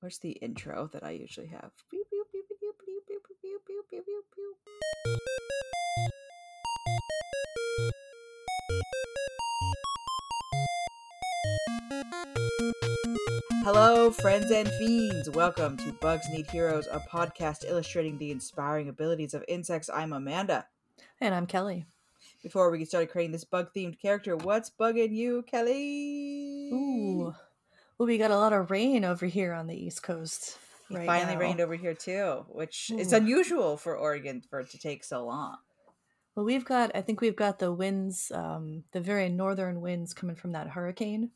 Where's the intro that I usually have? Hello, friends and fiends! Welcome to Bugs Need Heroes, a podcast illustrating the inspiring abilities of insects. I'm Amanda. And I'm Kelly. Before we get started creating this bug themed character, what's bugging you, Kelly? Ooh. Well, we got a lot of rain over here on the East Coast. It right finally now. rained over here too, which is unusual for Oregon for it to take so long. Well, we've got, I think we've got the winds, um, the very northern winds coming from that hurricane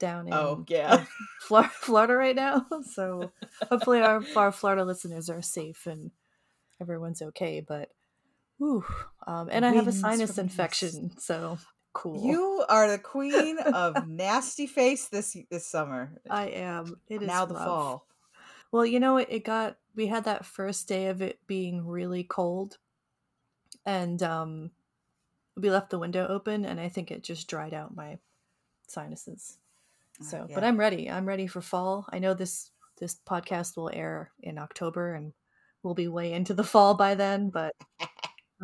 down in Oh yeah. Florida right now. So hopefully our, our Florida listeners are safe and everyone's okay. But, whew, um, and I have a sinus infection. So cool. You are the queen of nasty face this this summer. I am. It is now the rough. fall. Well, you know, it, it got we had that first day of it being really cold, and um, we left the window open, and I think it just dried out my sinuses. Oh, So, yeah. but I'm ready. I'm ready for fall. I know this this podcast will air in October, and we'll be way into the fall by then. But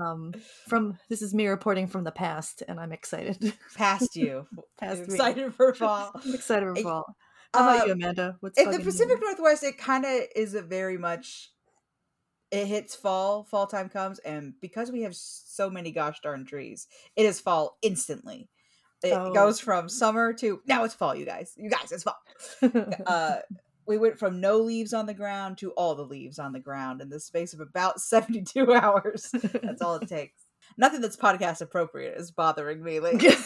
um, from this is me reporting from the past, and I'm excited. past you. Past excited for fall. I'm excited for fall. How about you, Amanda? What's In the? Pacific Northwest, it kind of is a very much. It hits fall. Fall time comes, and because we have so many gosh darn trees, it is fall instantly. It Oh. goes from summer to now it's fall. You guys, you guys, it's fall. uh, we went from no leaves on the ground to all the leaves on the ground in the space of about 72 hours. That's all it takes. Nothing that's podcast appropriate is bothering me lately.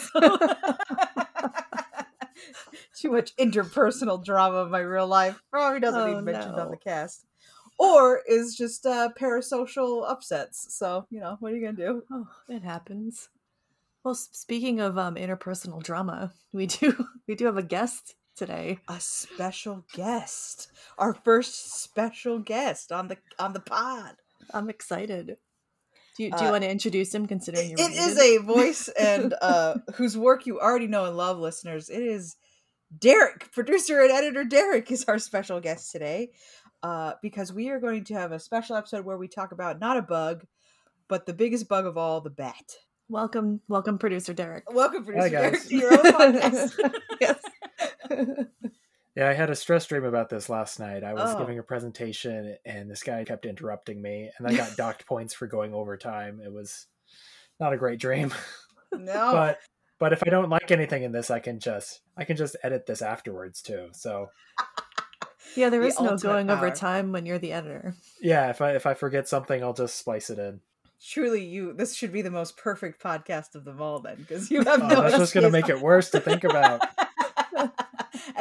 Too much interpersonal drama of my real life. Probably doesn't Oh, need mentioned on the cast. Or is just uh, parasocial upsets. So, you know, what are you going to do? Oh, it happens. Well, speaking of um, interpersonal drama, we do we do have a guest today. A special guest. Our first special guest on the on the pod. I'm excited. Do you, do you Uh, want to introduce him? Considering It you're it is related? a voice and uh whose work you already know and love, listeners. It is Derek, producer and editor Derek is our special guest today. Uh, because we are going to have a special episode where we talk about not a bug, but the biggest bug of all, the bat. welcome, welcome, producer Derek. Welcome, producer Derek, guys. to your own podcast. yes. Yeah, I had a stress dream about this last night. I was Oh. giving a presentation and this guy kept interrupting me and I got docked points for going over time. It was not a great dream. no, But but if I don't like anything in this, I can just I can just edit this afterwards too. So yeah, there is The no ultimate going over time when you're the editor. yeah, if I if I forget something, I'll just splice it in. truly, you. This should be the most perfect podcast of them all, then, because you have Oh, no. that's just gonna make it worse to think about.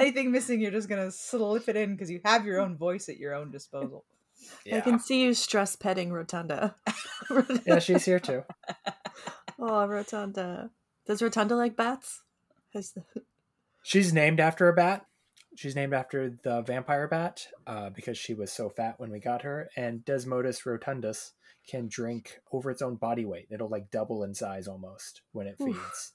Anything missing, you're just gonna slip it in because you have your own voice at your own disposal. I can see you stress petting Rotunda. Yeah, she's here too. oh, Rotunda. Does Rotunda like bats? Has She's named after a bat. She's named after the vampire bat uh, because she was so fat when we got her. And Desmodus rotundus can drink over its own body weight. It'll like double in size almost when it Oof. feeds.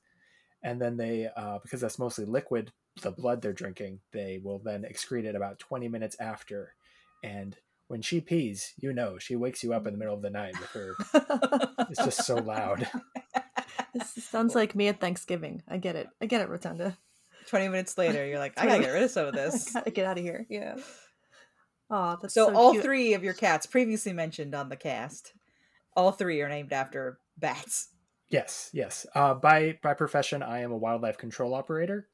And then they, uh, because that's mostly liquid, the blood they're drinking, they will then excrete it about 20 minutes after. And when she pees, you know, she wakes you up in the middle of the night with her. It's just so loud. this sounds like me at Thanksgiving. I get it. I get it, Rotunda. Twenty minutes later, you're like, I gotta get rid of some of this. I gotta get out of here. Yeah. Oh, that's So, so, all cute. three of your cats previously mentioned on the cast, all three are named after bats. Yes, yes. Uh, by by profession, I am a wildlife control operator.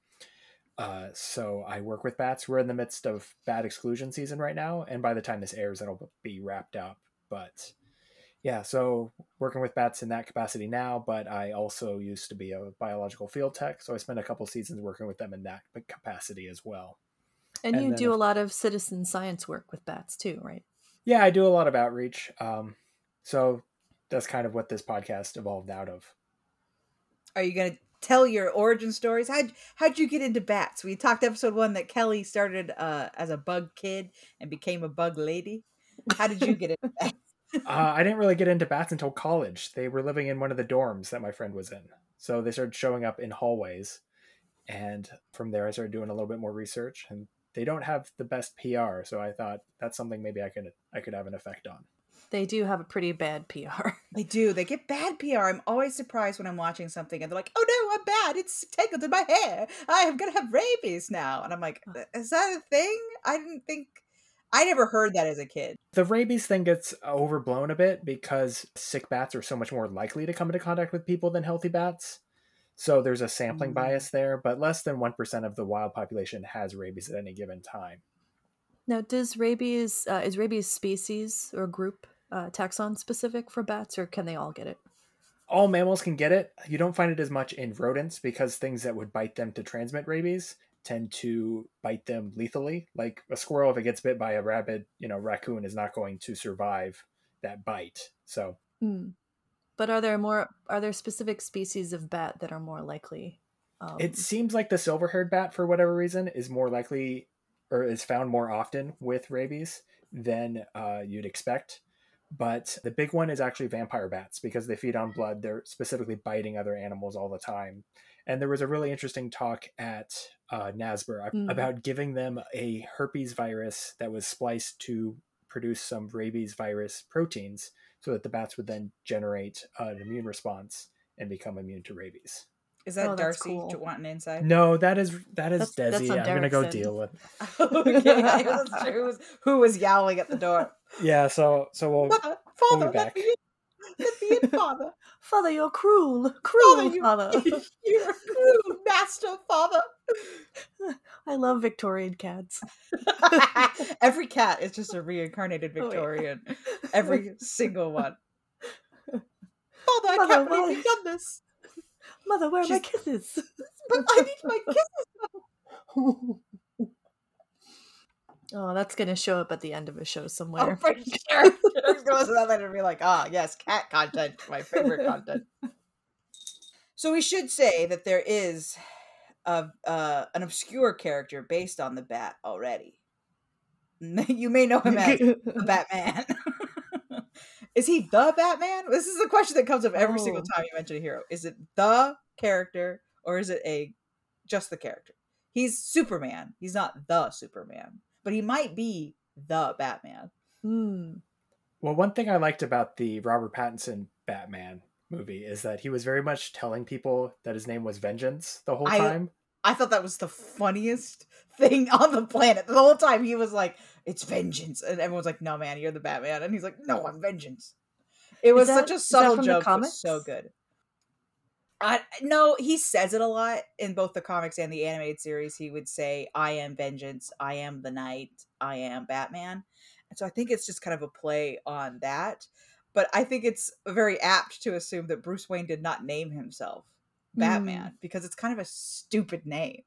Uh, so I work with bats. We're in the midst of bat exclusion season right now, and by the time this airs, it'll be wrapped up. But yeah, so working with bats in that capacity now. But I also used to be a biological field tech, so I spent a couple seasons working with them in that capacity as well. And, and you do if- a lot of citizen science work with bats too, right? Yeah, I do a lot of outreach. Um, so that's kind of what this podcast evolved out of. Are you gonna tell your origin stories? How'd how'd you get into bats? We talked episode one that Kelly started uh, as a bug kid and became a bug lady. How did you get into bats? uh, I didn't really get into bats until college. They were living in one of the dorms that my friend was in. So they started showing up in hallways. And from there, I started doing a little bit more research. And they don't have the best PR. So I thought that's something maybe I could I could have an effect on. They do have a pretty bad PR. They do. They get bad PR. I'm always surprised when I'm watching something and they're like, "Oh no, I'm bad. It's tangled in my hair. I am gonna have rabies now." And I'm like, "Is that a thing? I didn't think. I never heard that as a kid." The rabies thing gets overblown a bit because sick bats are so much more likely to come into contact with people than healthy bats. So there's a sampling Mm. bias there, but less than 1% of the wild population has rabies at any given time. Now, does rabies uh, is rabies species or group uh, taxon specific for bats, or can they all get it? All mammals can get it. You don't find it as much in rodents because things that would bite them to transmit rabies tend to bite them lethally. Like a squirrel, if it gets bit by a rabid, you know, raccoon is not going to survive that bite. So Hmm. But are there more? Are there specific species of bat that are more likely? Um, it seems like the silver-haired bat, for whatever reason, is more likely or is found more often with rabies than uh, you'd expect. But the big one is actually vampire bats because they feed on blood. They're specifically biting other animals all the time. And there was a really interesting talk at uh, NASBR Mm. about giving them a herpes virus that was spliced to produce some rabies virus proteins so that the bats would then generate an immune response and become immune to rabies. Is that Oh, Darcy cool. wanting inside? No, that is that is That's- that's Desi. on I'm gonna go deal with. okay, I wasn't who was, who was yowling at the door. Yeah, so so we'll Father, we'll father, be let back. me in. Let me in, father. Father, you're cruel, cruel, Father, you, father. you're a cruel master, father. I love Victorian cats. Every cat is just a reincarnated Oh, yeah. Victorian. Every single one. Father, I Mother, can't believe why- you've done this. Mother, where are my kisses? But I need my kisses. Oh, that's gonna show up at the end of a show somewhere. I'm pretty sure. It goes without letting me like, ah, yes, cat content, my favorite content. So we should say that there is a uh, an obscure character based on the bat already. You may know him as the Batman. Is he the Batman? This is a question that comes up every single Oh. time you mention a hero. Is it the character or is it a just the character? He's Superman. He's not the Superman, but he might be the Batman. Hmm. Well, one thing I liked about the Robert Pattinson Batman movie is that he was very much telling people that his name was Vengeance the whole I- time. I thought that was the funniest thing on the planet. The whole time he was like, "It's vengeance," and everyone's like, "No, man, you're the Batman," and he's like, "No, I'm vengeance." It was that- such a subtle joke, so good. I no, he says it a lot in both the comics and the animated series. He would say, "I am vengeance. I am the night. I am Batman," and so I think it's just kind of a play on that. But I think it's very apt to assume that Bruce Wayne did not name himself Batman because it's kind of a stupid name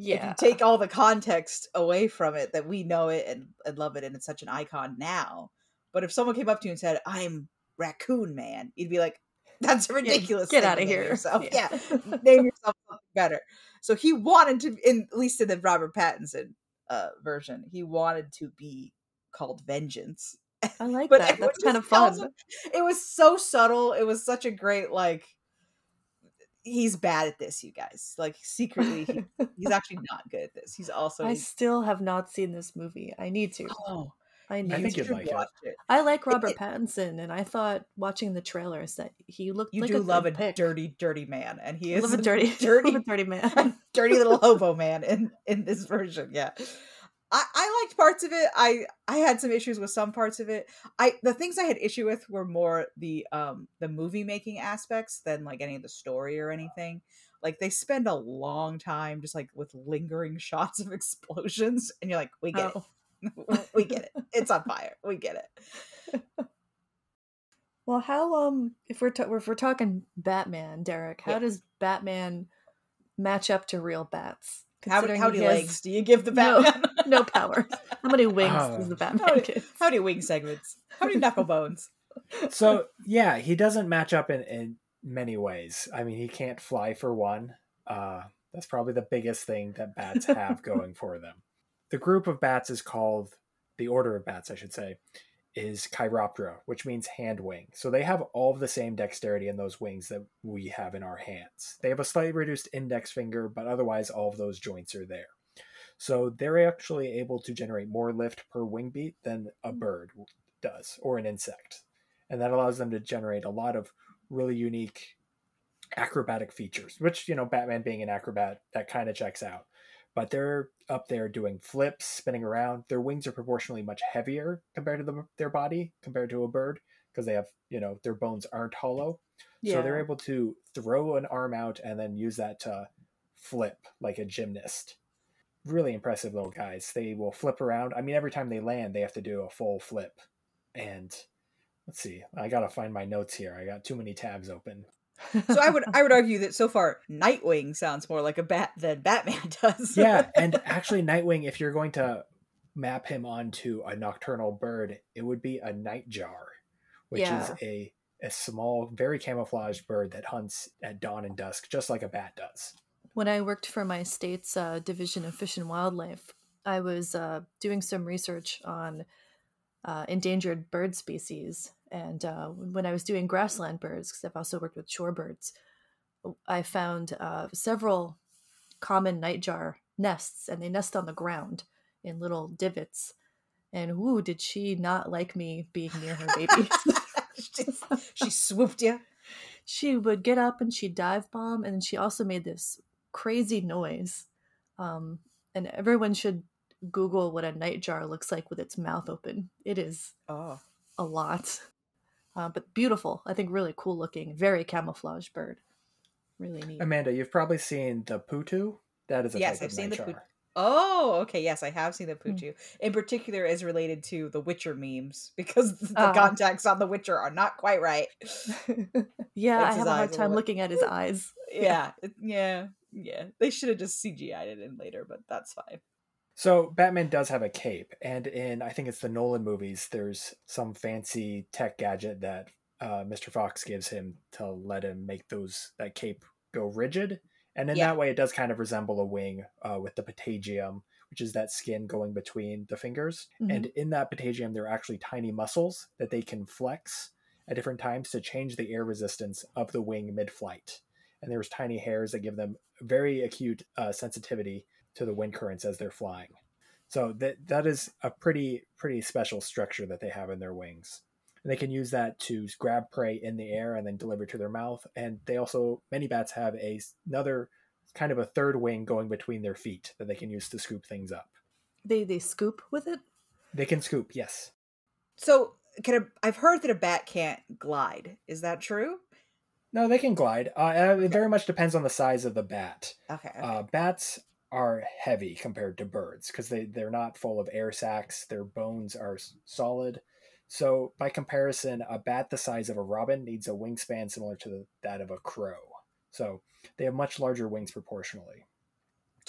Yeah. if you take all the context away from it that we know it and, and love it and it's such an icon now but if someone came up to you and said i'm raccoon man you'd be like that's a ridiculous get thing outta to name here." yourself. Yeah. yeah name yourself better so he wanted to in at least in the robert pattinson uh version he wanted to be called vengeance I like but that. That's kind of fun. it was so subtle it was such a great like he's bad at this you guys like secretly he, he's actually not good at this he's also I still have not seen this movie. I need to. oh I need I think to. you'd like watch it. I like Robert it- Pattinson, and I thought watching the trailers that he looked You like do a love a pick. dirty, dirty man, and he is love a dirty, dirty, a dirty man. dirty little hobo man in in this version. Yeah, I I liked parts of it. I I had some issues with some parts of it. I the things I had issue with were more the um the movie making aspects than like any of the story or anything. Like they spend a long time just like with lingering shots of explosions, and you're like, we get Oh. it, we get it. It's on fire. We get it. Well, how um if we're ta- if we're talking Batman, Derek, how Yeah. does Batman match up to real bats? How, Considering how many he has legs do you give the no- Batman? No power. How many wings Oh. does the How Batman many, get? how many wing segments? How many knuckle bones? so yeah, he doesn't match up in, in many ways. I mean, he can't fly for one. Uh, that's probably the biggest thing that bats have going for them. The group of bats is called the order of bats, I should say, is Chiroptera, which means hand wing. So they have all of the same dexterity in those wings that we have in our hands. They have a slightly reduced index finger, but otherwise all of those joints are there. So they're actually able to generate more lift per wing beat than a hmm. bird does or an insect. And that allows them to generate a lot of really unique acrobatic features, which, you know, Batman being an acrobat, that kind of checks out. But they're up there doing flips, spinning around. Their wings are proportionally much heavier compared to the, their body, compared to a bird, because they have, you know, their bones aren't hollow. Yeah. So they're able to throw an arm out and then use that to flip like a gymnast. Really impressive little guys. They will flip around. I mean, every time they land, they have to do a full flip. And let's see, I gotta find my notes here. I got too many tabs open so I would I would argue that so far Nightwing sounds more like a bat than Batman does. yeah, and actually Nightwing, if you're going to map him onto a nocturnal bird, it would be a nightjar, which yeah. is a a small, very camouflaged bird that hunts at dawn and dusk, just like a bat does. When I worked for my state's uh, division of fish and wildlife, I was uh, doing some research on uh, endangered bird species and uh, when I was doing grassland birds, because I've also worked with shorebirds, I found uh, several common nightjar nests, and they nest on the ground in little divots. And whoo, did she not like me being near her baby? she, she swooped you. She would get up and she'd dive bomb, and she also made this crazy noise. Um, and everyone should Google what a nightjar looks like with its mouth open. It is oh. a lot uh, but beautiful. I think really cool looking, very camouflage bird. Really neat. Amanda, you've probably seen the potoo. That is a yes, I've seen the potoo. Oh, okay. Yes, I have seen the hmm. potoo. Mm. In particular, is related to the Witcher memes because the uh, contacts on the Witcher are not quite right. yeah, I have a hard time looking at his eyes. Yeah, yeah, yeah. They should have just CGI'd it in later, but that's fine. So Batman does have a cape, and in I think it's the Nolan movies, there's some fancy tech gadget that uh, Mr. Fox gives him to let him make those that cape go rigid, and in yeah. that way, it does kind of resemble a wing uh, with the patagium, which is that skin going between the fingers. Mm-hmm. And in that patagium, there are actually tiny muscles that they can flex at different times to change the air resistance of the wing mid-flight. And there's tiny hairs that give them very acute uh, sensitivity to the wind currents as they're flying. So that that is a pretty pretty special structure that they have in their wings. And they can use that to grab prey in the air and then deliver to their mouth. And they also many bats have a another kind of a third wing going between their feet that they can use to scoop things up. They they scoop with it. They can scoop, yes. So can a, I've heard that a bat can't glide. Is that true? No, they can glide. Uh, okay. It very much depends on the size of the bat. Okay. okay. Uh, bats are heavy compared to birds because they, they're not full of air sacs. Their bones are solid. So, by comparison, a bat the size of a robin needs a wingspan similar to the, that of a crow. So, they have much larger wings proportionally.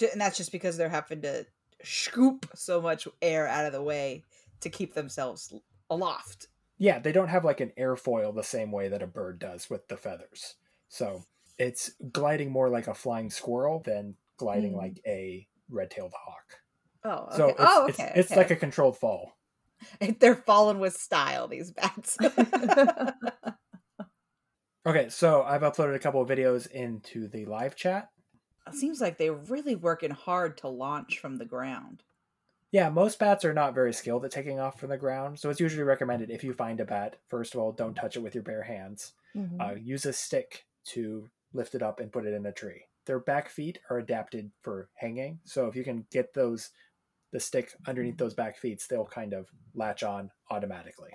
And that's just because they're having to scoop so much air out of the way to keep themselves aloft. Yeah, they don't have like an airfoil the same way that a bird does with the feathers. So, it's gliding more like a flying squirrel than gliding mm. like a red-tailed hawk. Oh, okay. so it's, oh, okay, it's, it's like a controlled fall. They're falling with style. These bats. okay, so I've uploaded a couple of videos into the live chat. It seems like they're really working hard to launch from the ground. Yeah, most bats are not very skilled at taking off from the ground, so it's usually recommended if you find a bat, first of all, don't touch it with your bare hands. Mm-hmm. Uh, use a stick to lift it up and put it in a tree their back feet are adapted for hanging. So if you can get those the stick underneath mm-hmm. those back feet, they'll kind of latch on automatically.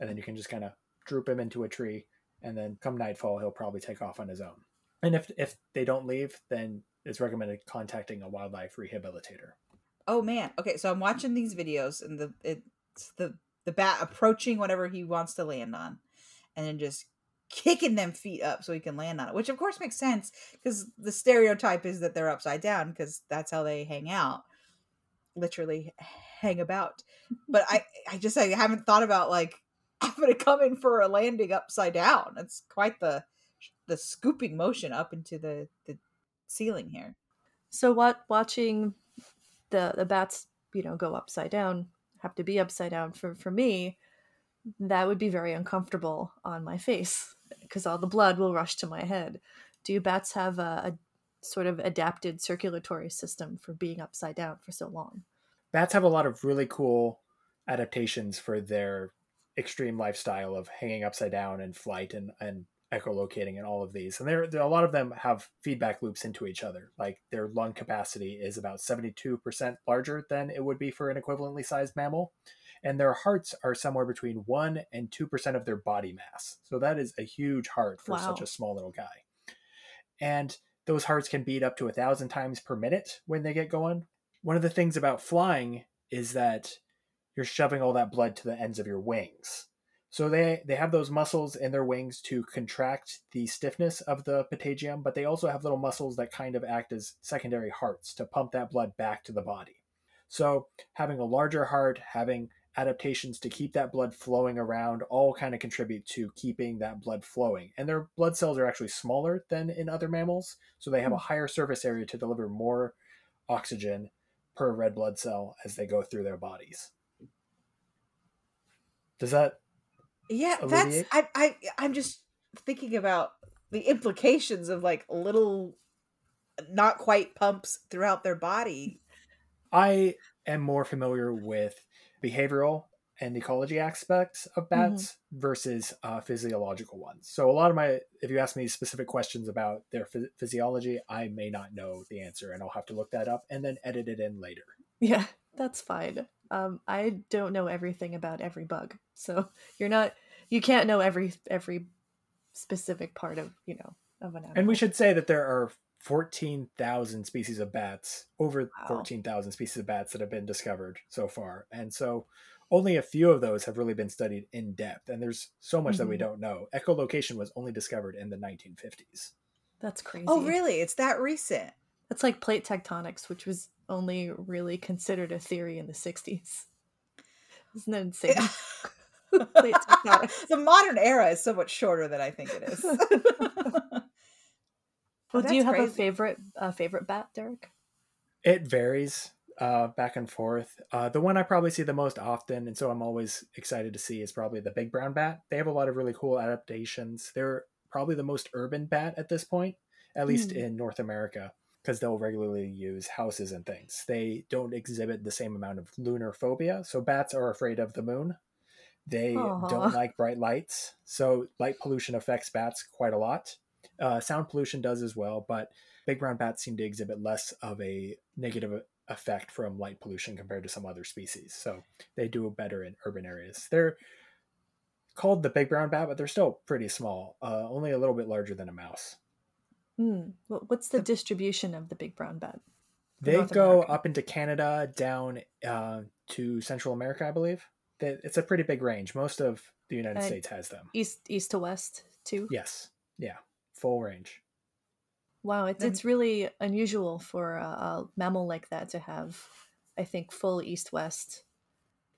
And then you can just kind of droop him into a tree and then come nightfall he'll probably take off on his own. And if if they don't leave, then it's recommended contacting a wildlife rehabilitator. Oh man. Okay, so I'm watching these videos and the it's the the bat approaching whatever he wants to land on and then just kicking them feet up so he can land on it, which of course makes sense because the stereotype is that they're upside down because that's how they hang out, literally hang about. But I, I just I haven't thought about like having to come in for a landing upside down. It's quite the the scooping motion up into the the ceiling here. So what watching the the bats, you know, go upside down, have to be upside down for for me, that would be very uncomfortable on my face because all the blood will rush to my head. Do bats have a, a sort of adapted circulatory system for being upside down for so long. Bats have a lot of really cool adaptations for their extreme lifestyle of hanging upside down and flight and, and echolocating and all of these. And there, there, a lot of them have feedback loops into each other. Like their lung capacity is about 72% larger than it would be for an equivalently sized mammal. And their hearts are somewhere between 1 and 2% of their body mass. So that is a huge heart for wow. such a small little guy. And those hearts can beat up to a thousand times per minute when they get going. One of the things about flying is that you're shoving all that blood to the ends of your wings. So they they have those muscles in their wings to contract the stiffness of the patagium, but they also have little muscles that kind of act as secondary hearts to pump that blood back to the body. So having a larger heart, having adaptations to keep that blood flowing around all kind of contribute to keeping that blood flowing. And their blood cells are actually smaller than in other mammals, so they have a hmm. higher surface area to deliver more oxygen per red blood cell as they go through their bodies. Does that Yeah, that's I I I'm just thinking about the implications of like little not quite pumps throughout their body. I am more familiar with behavioral and ecology aspects of mm-hmm. bats mm-hmm. versus uh, physiological ones. So a lot of my, if you ask me specific questions about their phys- physiology, I may not know the answer, and I'll have to look that up and then edit it in later. Yeah, that's fine. Um, I don't know everything about every bug, so you're not, you can't know every every specific part of you know of an animal. And we should say that there are 14,000 species of bats, over wow. 14,000 species of bats that have been discovered so far. And so only a few of those have really been studied in depth. And there's so much mm-hmm. that we mm-hmm. don't know. Echolocation was only discovered in the 1950s. That's crazy. Oh, really? It's that recent. That's like plate tectonics, which was only really considered a theory in the 60s. Isn't that insane? the modern era is so much shorter than I think it is. Well, oh, do you have crazy. a favorite uh, favorite bat, Derek? It varies uh, back and forth. Uh, the one I probably see the most often, and so I'm always excited to see, is probably the big brown bat. They have a lot of really cool adaptations. They're probably the most urban bat at this point, at least mm. in North America, because they'll regularly use houses and things. They don't exhibit the same amount of lunar phobia, so bats are afraid of the moon. They Aww. don't like bright lights, so light pollution affects bats quite a lot. Uh, sound pollution does as well, but big brown bats seem to exhibit less of a negative effect from light pollution compared to some other species. So they do better in urban areas. They're called the big brown bat, but they're still pretty small, uh, only a little bit larger than a mouse. Mm. What's the distribution of the big brown bat? They North go America? up into Canada, down uh, to Central America, I believe. It's a pretty big range. Most of the United States has them. East, east to west, too. Yes. Yeah full range. Wow, it's it's really unusual for a, a, mammal like that to have, I think, full east-west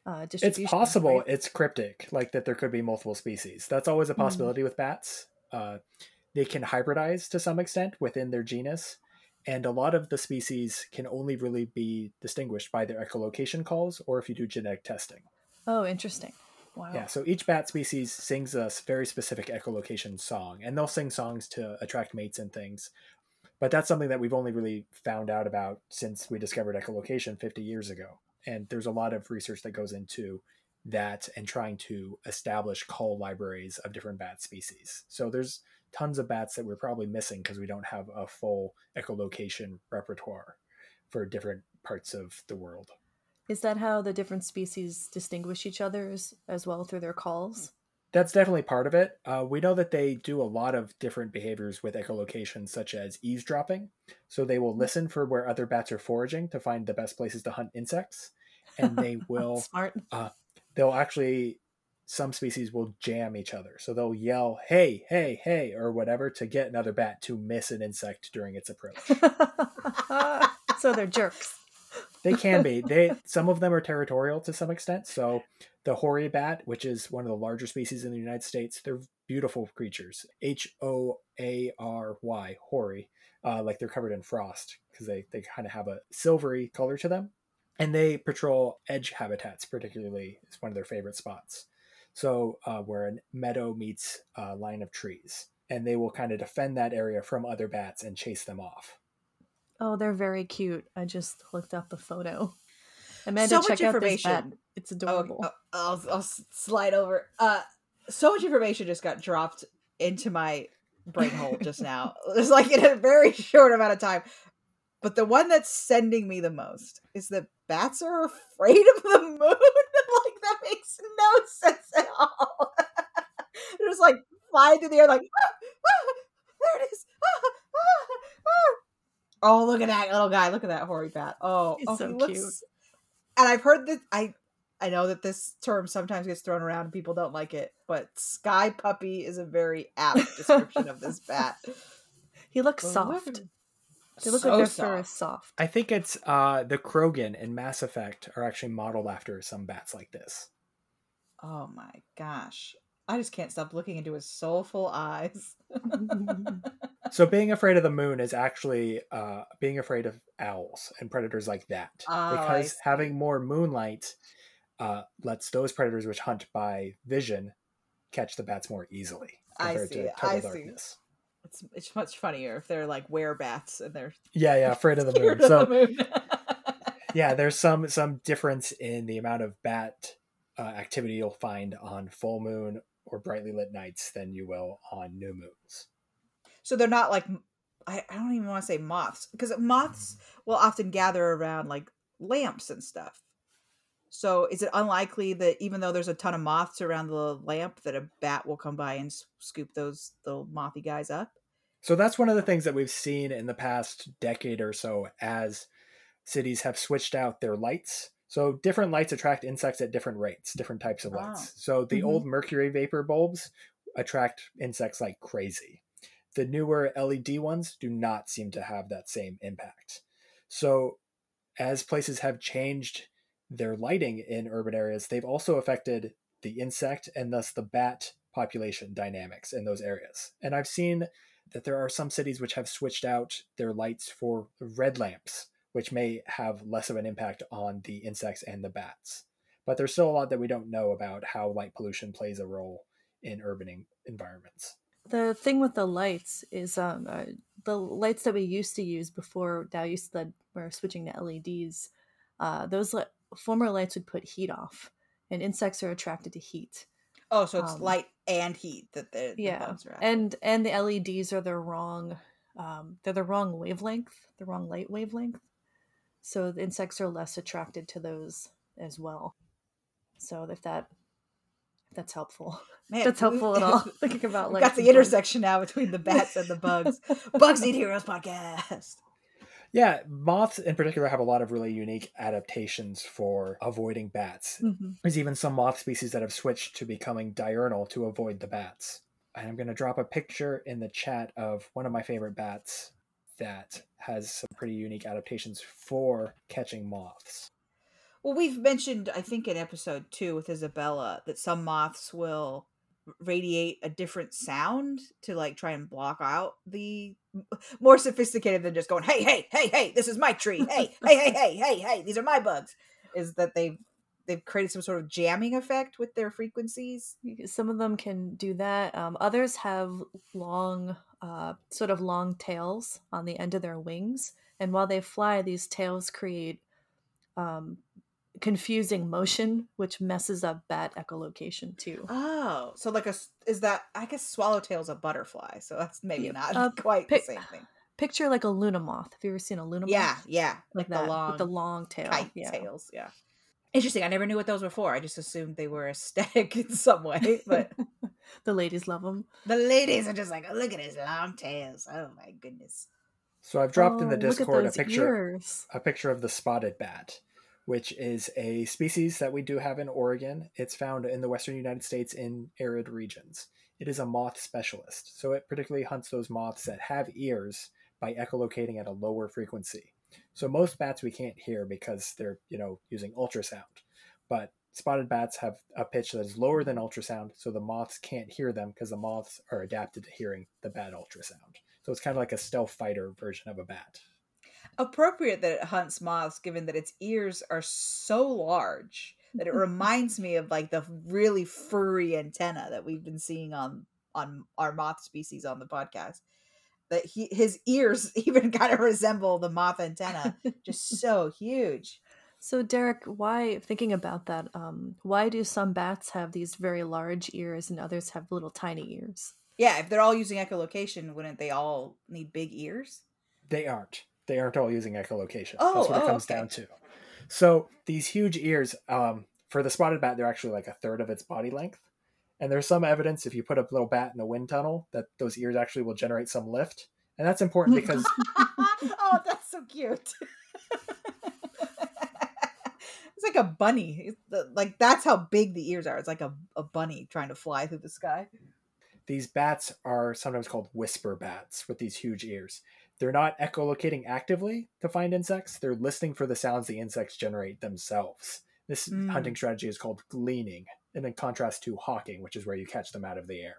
uh, distribution. It's possible. Right? It's cryptic, like that there could be multiple species. That's always a mm-hmm. possibility mm. with bats. Uh, they can hybridize to some extent within their genus, and a lot of the species can only really be distinguished by their echolocation calls or if you do genetic testing. Oh, interesting. Wow. Yeah, so each bat species sings a very specific echolocation song, and they'll sing songs to attract mates and things. But that's something that we've only really found out about since we discovered echolocation 50 years ago. And there's a lot of research that goes into that and trying to establish call libraries of different bat species. So there's tons of bats that we're probably missing because we don't have a full echolocation repertoire for different parts of the world. Is that how the different species distinguish each other as well through their calls? That's definitely part of it. Uh, we know that they do a lot of different behaviors with echolocation, such as eavesdropping. So they will listen for where other bats are foraging to find the best places to hunt insects, and they will smart. Uh, they'll actually some species will jam each other. So they'll yell, "Hey, hey, hey," or whatever to get another bat to miss an insect during its approach. so they're jerks they can be. They some of them are territorial to some extent. So the hoary bat, which is one of the larger species in the United States, they're beautiful creatures. H O A R Y, hoary, uh, like they're covered in frost because they they kind of have a silvery color to them, and they patrol edge habitats. Particularly, it's one of their favorite spots. So uh, where a meadow meets a line of trees, and they will kind of defend that area from other bats and chase them off. Oh, they're very cute. I just looked up the photo. Amanda, So much check out this bat. information. It's Oh, adorable. oh, I'll, I'll slide over. Uh, so much information just got dropped into my brain hole just now. It's like in a very short amount of time. But the one that's sending me the most is that bats are afraid of the moon. Like that makes no sense at all. They're just like flying through the air, like "Ah, ah, there it is. Ah, ah, ah." Oh, look at that little guy! Look at that hoary bat. Oh, He's oh, so he cute. And I've heard that I I know that this term sometimes gets thrown around and people don't like it, but sky puppy is a very apt description of this bat. he looks But soft. look- They look so like their fur is soft. soft. I think it's uh, the Krogan in Mass Effect are actually modeled after some bats like this. Oh my gosh. I just can't stop looking into his soulful eyes. So being afraid of the moon is actually uh, being afraid of owls and predators like that. Oh, because having more moonlight uh, lets those predators which hunt by vision catch the bats more easily I compared see, to total I see. darkness. It's it's much funnier if they're like werebats and they're Yeah, yeah, afraid of the moon. So yeah, there's some some difference in the amount of bat uh, activity you'll find on full moon or brightly lit nights than you will on new moons. so they're not like I, I don't even want to say moths because moths will often gather around like lamps and stuff. So is it unlikely that even though there's a ton of moths around the lamp, that a bat will come by and scoop those little mothy guys up? So that's one of the things that we've seen in the past decade or so as cities have switched out their lights. So different lights attract insects at different rates, different types of lights. Wow. So the Mhm. old mercury vapor bulbs attract insects like crazy. The newer LED ones do not seem to have that same impact. So as places have changed their lighting in urban areas, they've also affected the insect and thus the bat population dynamics in those areas. And I've seen that there are some cities which have switched out their lights for red lamps, which may have less of an impact on the insects and the bats. But there's still a lot that we don't know about how light pollution plays a role in urban en- environments. The thing with the lights is um uh, the lights that we used to use before now used that we're switching to LEDs. Uh, those li- former lights would put heat off, and insects are attracted to heat. Oh, so it's Um, light and heat that the, the yeah, bulbs are at. and and the LEDs are the wrong, um, they're the wrong wavelength, the wrong light wavelength. So the insects are less attracted to those as well. So if that if that's helpful, Man, that's we- helpful at all. Thinking about like got the intersection now between the bats and the bugs. Bugs Need Heroes podcast. Yeah, moths in particular have a lot of really unique adaptations for avoiding bats. hmm There's even some moth species that have switched to becoming diurnal to avoid the bats. And I'm going to drop a picture in the chat of one of my favorite bats that has some pretty unique adaptations for catching moths. Well, we've mentioned, I think, in episode two with Isabella, that some moths will radiate a different sound to like try and block out the more sophisticated than just going, "Hey, hey, hey, hey, this is my tree. Hey, hey, hey, hey, hey, hey, these are my bugs." Is that they've they've created some sort of jamming effect with their frequencies? Some of them can do that. Um, others have long, uh, sort of long tails on the end of their wings, and while they fly, these tails create um, confusing motion, which messes up bat echolocation too. Oh, so like a is that? I guess swallowtail's a butterfly, so that's maybe Yeah, not uh, quite pic- the same thing. Picture like a luna moth. Have you ever seen a luna Yeah, moth? yeah, like the that long with the long tail. yeah. tails. Yeah. Interesting. I never knew what those were for. I just assumed they were aesthetic in some way. But the ladies love them. the ladies are just like, oh, look at his long tails. Oh my goodness. So I've dropped in the Oh, look at Discord a picture ears. a picture of the spotted bat, which is a species that we do have in Oregon. It's found in the western United States in arid regions. It is a moth specialist, so it particularly hunts those moths that have ears by echolocating at a lower frequency. So most bats we can't hear because they're, you know, using ultrasound. But spotted bats have a pitch that is lower than ultrasound, so the moths can't hear them because the moths are adapted to hearing the bat ultrasound. So it's kind of like a stealth fighter version of a bat. Appropriate that it hunts moths, given that its ears are so large that it reminds me of like the really furry antenna that we've been seeing on on our moth species on the podcast. that he his ears even kind of resemble the moth antenna. Just so huge. So Derek, why thinking about that? Um, why do some bats have these very large ears and others have little tiny ears? Yeah, if they're all using echolocation, wouldn't they all need big ears? They aren't. They aren't all using echolocation. Oh, That's what oh, it comes okay. down to. So these huge ears, um, for the spotted bat, they're actually like a third of its body length. And there's some evidence if you put a little bat in a wind tunnel that those ears actually will generate some lift. And that's important because oh, that's so cute. it's like a bunny. The- Like that's how big the ears are. It's like a, a bunny trying to fly through the sky. these bats are sometimes called whisper bats with these huge ears. They're not echolocating actively to find insects, they're listening for the sounds the insects generate themselves. This Mm. hunting strategy is called gleaning, and in contrast to hawking, which is where you catch them out of the air.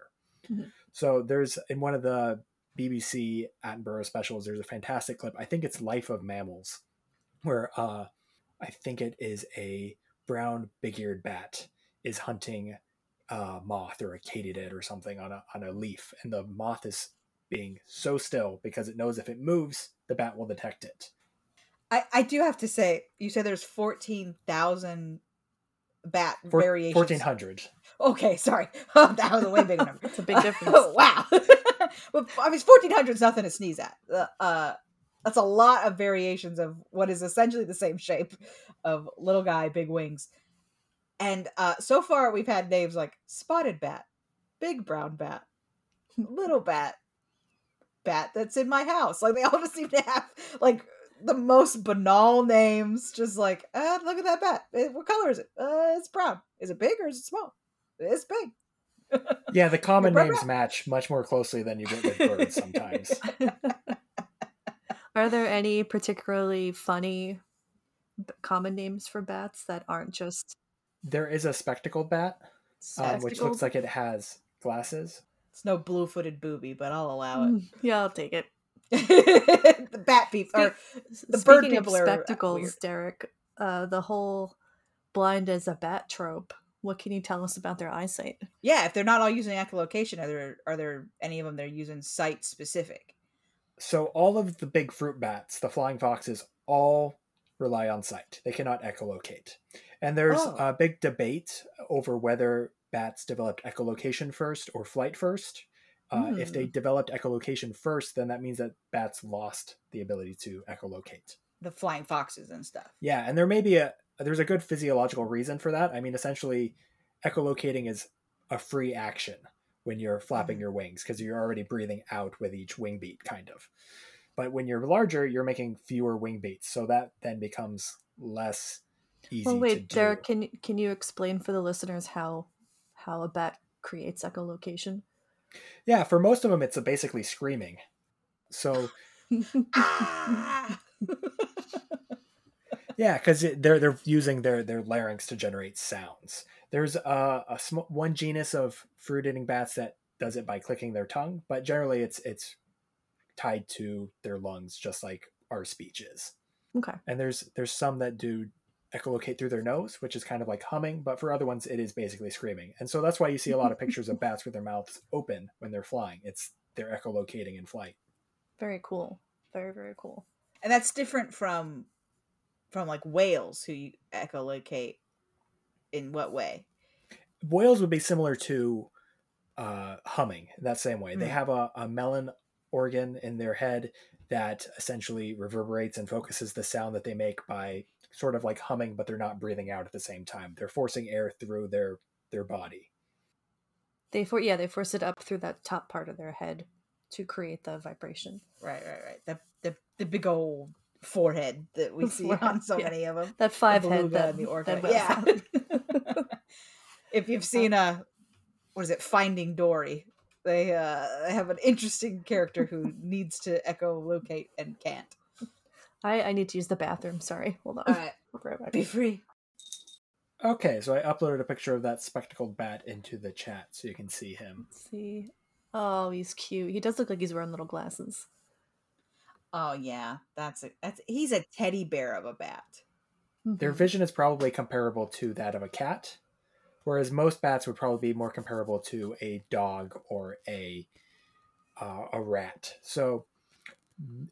Mhm. So there's in one of the BBC Attenborough specials, there's a fantastic clip. I think it's Life of Mammals, where uh, I think it is a brown big-eared bat is hunting a moth or a katydid or something on a on a leaf, and the moth is being so still because it knows if it moves, the bat will detect it. I, I do have to say, you said there's 14,000 bat Four- variations. 1400. Okay, sorry. that was a way bigger number. It's a big difference. oh, wow. but I mean, 1400 is nothing to sneeze at. Uh, uh, that's a lot of variations of what is essentially the same shape of little guy, big wings. And uh, so far, we've had names like spotted bat, big brown bat, little bat, bat that's in my house. Like they all just seem to have like the most banal names. Just like, uh, look at that bat. Eh, What color is it? Uh, it's brown. Is it big or is it small? It's big. Yeah, the common names match much more closely than you get with birds sometimes. Are there any particularly funny common names for bats that aren't just There is a spectacled bat, um, which looks like it has glasses. It's no blue-footed booby, but I'll allow it. Mm, yeah, I'll take it. the bat people or the bird Speaking of people are, uh, spectacles, weird. Derek, uh, the whole blind as a bat trope. What can you tell us about their eyesight? yeah, if they're not all using echolocation, are there are there any of them they're using sight specific? So all of the big fruit bats, the flying foxes, all rely on sight. They cannot echolocate. And there's Oh. a big debate over whether bats developed echolocation first or flight first. Uh, If they developed echolocation first, then that means that bats lost the ability to echolocate. The flying foxes and stuff. Yeah, and there may be a there's a good physiological reason for that. I mean, essentially, echolocating is a free action when you're flapping Mhm. your wings because you're already breathing out with each wing beat, kind of. But when you're larger, you're making fewer wing beats, so that then becomes less easy well, to wait, do. Derek, can you- can you explain for the listeners how how a bat creates echolocation? Yeah, for most of them, it's basically screaming. So Ah! Yeah, because they're they're using their their larynx to generate sounds. There's a, a sm- one genus of fruit eating bats that does it by clicking their tongue, but generally it's it's tied to their lungs, just like our speech is. okay. And there's there's some that do echolocate through their nose, which is kind of like humming, but for other ones it is basically screaming. And so that's why you see a lot of pictures of bats with their mouths open when they're flying. It's they're echolocating in flight. Very cool. Very very cool. and that's different from from like whales who you echolocate in what way? Whales would be similar to uh, humming in that same way. They Mm. have a, a melon organ in their head that essentially reverberates and focuses the sound that they make by sort of like humming, but they're not breathing out at the same time. They're forcing air through their their body. They for yeah they force it up through that top part of their head to create the vibration. Right, right, right. The the, the big old forehead that we see on so yeah. many of them. That five head that, and the orca. that Yeah. Have. if you've seen a what is it, Finding Dory, they uh they have an interesting character who needs to echolocate and can't. I I need to use the bathroom. Sorry, hold on. All right, be right be free. Okay, so I uploaded a picture of that spectacled bat into the chat so you can see him. Let's see. Oh, he's cute. He does look like he's wearing little glasses. Oh yeah, that's a that's he's a teddy bear of a bat. Their Mhm. vision is probably comparable to that of a cat, whereas most bats would probably be more comparable to a dog or a uh, a rat. So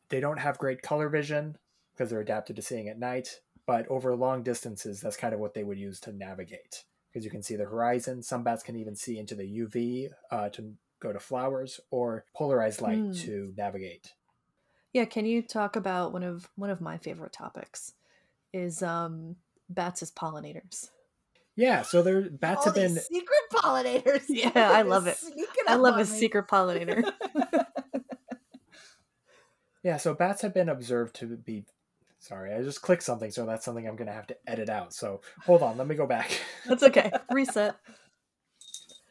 they don't have great color vision because they're adapted to seeing at night. But over long distances, that's kind of what they would use to navigate because you can see the horizon. Some bats can even see into the UV uh, to go to flowers or polarized light Mm. to navigate. Yeah, can you talk about one of one of my favorite topics is um bats as pollinators. Yeah, so there bats All have been secret pollinators. Yeah, I love it. I love a me. secret pollinator. yeah, so bats have been observed to be sorry, I just clicked something, so that's something I'm gonna have to edit out. So hold on, let me go back. That's okay. Reset.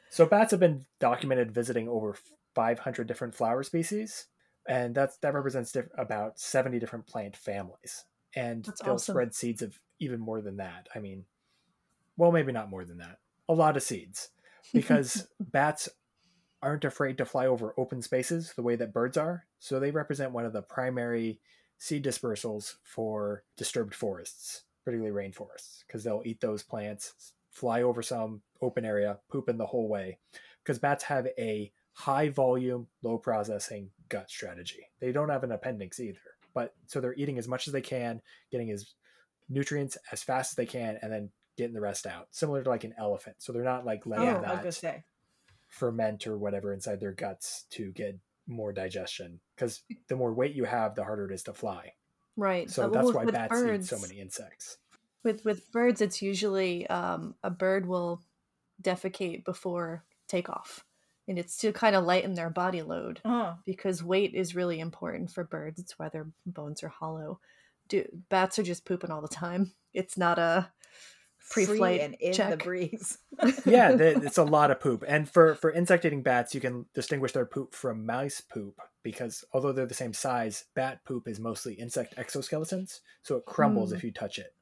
So bats have been documented visiting over 500 different flower species, and that's that represents diff- about 70 different plant families. And That's they'll awesome. spread seeds of even more than that. I mean, well, maybe not more than that. A lot of seeds, because bats aren't afraid to fly over open spaces the way that birds are. So they represent one of the primary seed dispersals for disturbed forests, particularly rainforests, because they'll eat those plants, fly over some open area, poop in the whole way. Because bats have a high volume, low processing gut strategy. They don't have an appendix either. But so they're eating as much as they can, getting as nutrients as fast as they can, and then getting the rest out. Similar to like an elephant. So they're not like letting Yeah, I was that say. ferment or whatever inside their guts to get more digestion. Because the more weight you have, the harder it is to fly. Right. So Uh, that's well, why bats birds, eat so many insects. With with birds, it's usually um, a bird will defecate before takeoff, and it's to kind of lighten their body load Oh, because weight is really important for birds. It's why their bones are hollow. Do bats are just pooping all the time. It's not a free Pre-flight and in the breeze. yeah, th- it's a lot of poop. And for for insect eating bats, you can distinguish their poop from mouse poop because although they're the same size, bat poop is mostly insect exoskeletons, so it crumbles Hmm. if you touch it,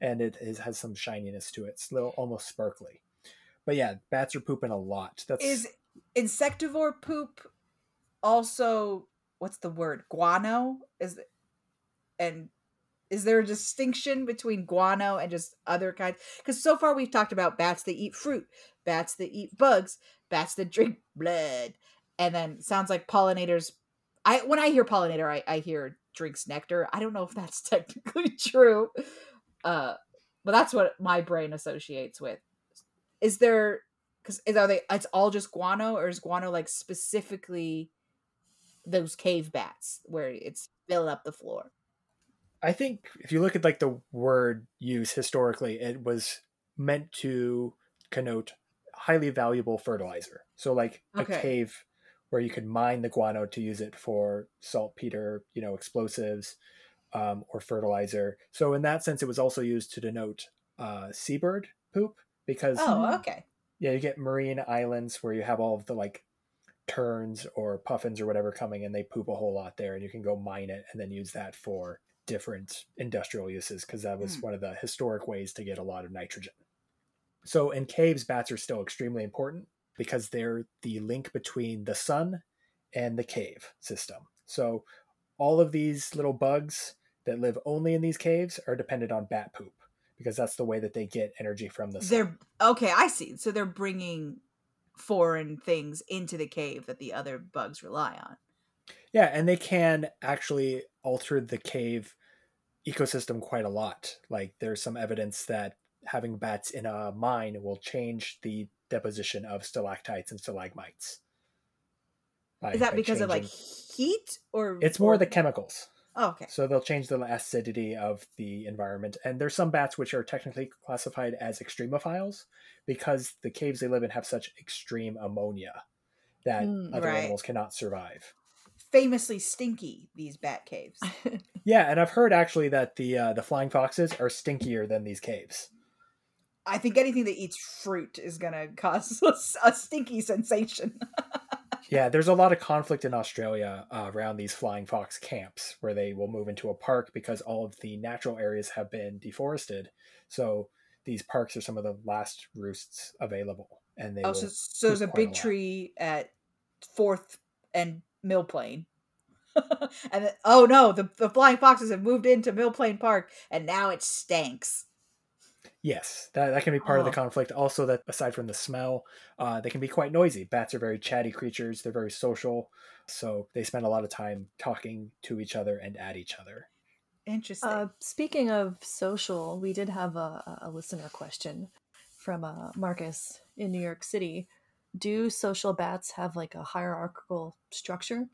and it is, has some shininess to it. It's little almost sparkly. But yeah, bats are pooping a lot. That's Is insectivore poop also what's the word? Guano? Is and is there a distinction between guano and just other kinds? Because so far we've talked about bats that eat fruit, bats that eat bugs, bats that drink blood, and then sounds like pollinators. I when I hear pollinator, I, I hear drinks nectar. I don't know if that's technically true, uh, but that's what my brain associates with. Is there because are they? It's all just guano, or is guano like specifically those cave bats where it's filling up the floor? I think if you look at like the word use historically, it was meant to connote highly valuable fertilizer. So like Okay. a cave where you could mine the guano to use it for saltpeter, you know, explosives, um, or fertilizer. So in that sense, it was also used to denote uh, seabird poop because Oh, okay. yeah, you get marine islands where you have all of the like terns or puffins or whatever coming and they poop a whole lot there and you can go mine it and then use that for different industrial uses because that was Mm. one of the historic ways to get a lot of nitrogen. So in caves, bats are still extremely important because they're the link between the sun and the cave system. So all of these little bugs that live only in these caves are dependent on bat poop because that's the way that they get energy from the sun. They're okay. I see. So they're bringing foreign things into the cave that the other bugs rely on. Yeah, and they can actually alter the cave ecosystem quite a lot. Like there's some evidence that having bats in a mine will change the deposition of stalactites and stalagmites. By- Is that because of like heat or It's more or- the chemicals. Oh, okay. So they'll change the acidity of the environment. And there's some bats which are technically classified as extremophiles because the caves they live in have such extreme ammonia that Mm, other right. animals cannot survive. Famously stinky these bat caves. Yeah, and I've heard actually that the uh, the flying foxes are stinkier than these caves. I think anything that eats fruit is gonna cause a, a stinky sensation. Yeah, there's a lot of conflict in Australia uh, around these flying fox camps where they will move into a park because all of the natural areas have been deforested. So these parks are some of the last roosts available, and they oh, so, so there's a quite a big tree at Fourth and Mill Plain. and then, oh no, the, the flying foxes have moved into Mill Plain Park, and now it stanks. Yes, that, that can be part of the Oh. conflict. Also, that aside from the smell, uh, they can be quite noisy. Bats are very chatty creatures. They're very social, so they spend a lot of time talking to each other and at each other. Interesting. Uh, speaking of social, we did have a, a listener question from uh, Marcus in New York City. Do social bats have like a hierarchical structure?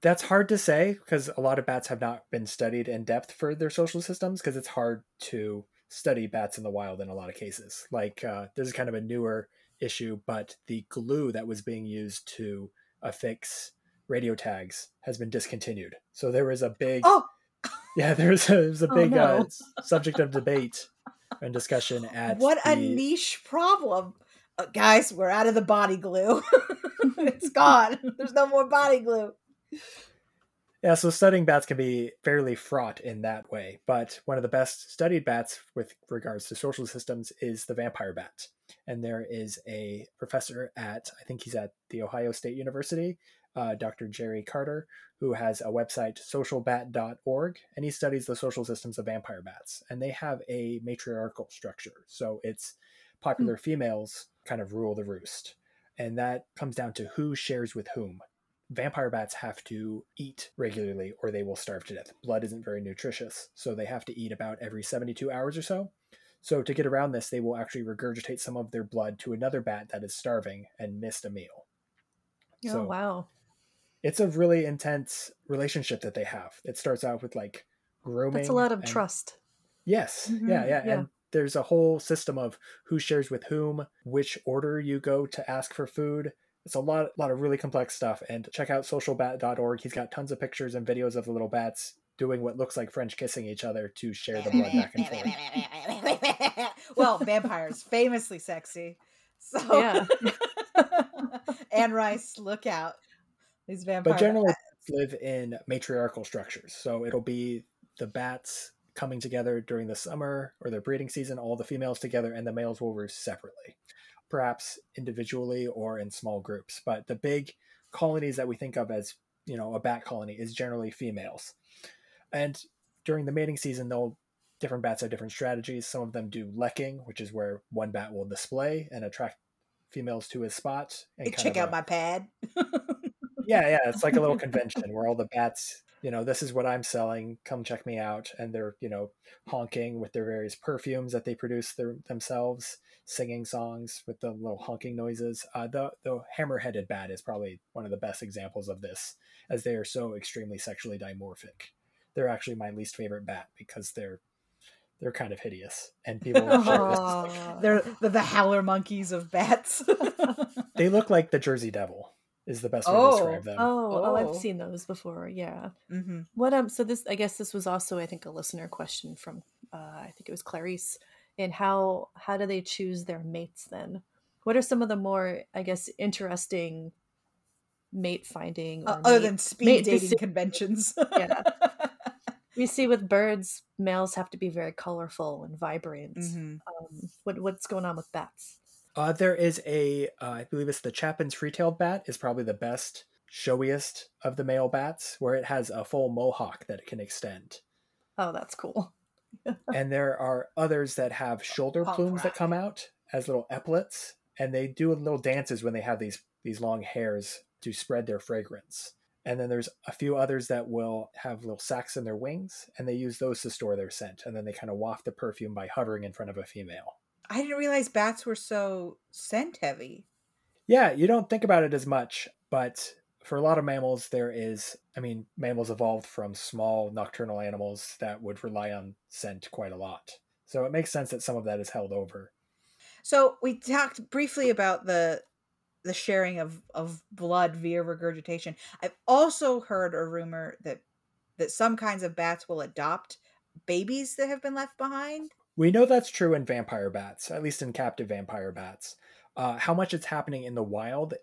That's hard to say because a lot of bats have not been studied in depth for their social systems because it's hard to study bats in the wild in a lot of cases. Like, uh, this is kind of a newer issue, but the glue that was being used to affix radio tags has been discontinued. So there was a big, oh, yeah, there was a, there was a Oh, big uh, no. s- subject of debate and discussion at what a niche problem. Uh, guys, we're out of the body glue. it's gone. There's no more body glue. Yeah, so studying bats can be fairly fraught in that way, but one of the best studied bats with regards to social systems is the vampire bat. And there is a professor at, I think he's at the Ohio State University, uh, Dr. Gerry Carter, who has a website, socialbat.org, and he studies the social systems of vampire bats. And they have a matriarchal structure. So it's popular females kind of rule the roost. And that comes down to who shares with whom vampire bats have to eat regularly or they will starve to death. Blood isn't very nutritious, so they have to eat about every 72 hours or so. So, to get around this, they will actually regurgitate some of their blood to another bat that is starving and missed a meal. Oh, So- wow. It's a really intense relationship that they have. It starts out with like grooming. That's a lot of and- trust. Yes. Mhm, Yeah, yeah. yeah. And there's a whole system of who shares with whom, which order you go to ask for food. It's a lot, lot of really complex stuff. And check out socialbat.org. He's got tons of pictures and videos of the little bats doing what looks like French kissing each other to share the blood back and forth. well, vampires famously sexy. So Yeah. Anne Rice, look out. These vampires. But generally, live in matriarchal structures. So it'll be the bats coming together during the summer or their breeding season, all the females together, and the males will roost separately, perhaps individually or in small groups. But the big colonies that we think of as, you know, a bat colony is generally females. And during the mating season, they'll different bats have different strategies. Some of them do lekking, which is where one bat will display and attract females to his spot. And check out a- my pad. yeah, yeah, it's like a little convention where all the bats, you know, this is what I'm selling. Come check me out, and they're you know honking with their various perfumes that they produce their, themselves, singing songs with the little honking noises. Uh, the the hammer-headed bat is probably one of the best examples of this, as they are so extremely sexually dimorphic. They're actually my least favorite bat because they're they're kind of hideous, and people. Aw. They're the, the howler monkeys of bats. They look like the Jersey Devil. Is the best way Oh. to describe them. Oh, oh, Oh. I've seen those before. Yeah. hmm What um? So this, I guess, this was also, I think, a listener question from, uh, I think it was Clarice. And how how do they choose their mates then? What are some of the more, I guess, interesting mate finding? Or Uh, other mate- than speed mate dating deci- conventions. Yeah. we see with birds, males have to be very colorful and vibrant. Mhm. Um, what what's going on with bats? Uh, there is a, uh, I believe it's the Chapin's free-tailed bat is probably the best, showiest of the male bats, where it has a full mohawk that it can extend. Oh, that's cool. and there are others that have shoulder Punk plumes that come out as little epaulets, and they do little dances when they have these these long hairs to spread their fragrance. And then there's a few others that will have little sacks in their wings, and they use those to store their scent, and then they kind of waft the perfume by hovering in front of a female. I didn't realize bats were so scent heavy. Yeah, you don't think about it as much, but for a lot of mammals, there is, I mean, mammals evolved from small nocturnal animals that would rely on scent quite a lot. So it makes sense that some of that is held over. So we talked briefly about the the sharing of of blood via regurgitation. I've also heard a rumor that that some kinds of bats will adopt babies that have been left behind. We know that's true in vampire bats, at least in captive vampire bats. Uh, how much it's happening in the wild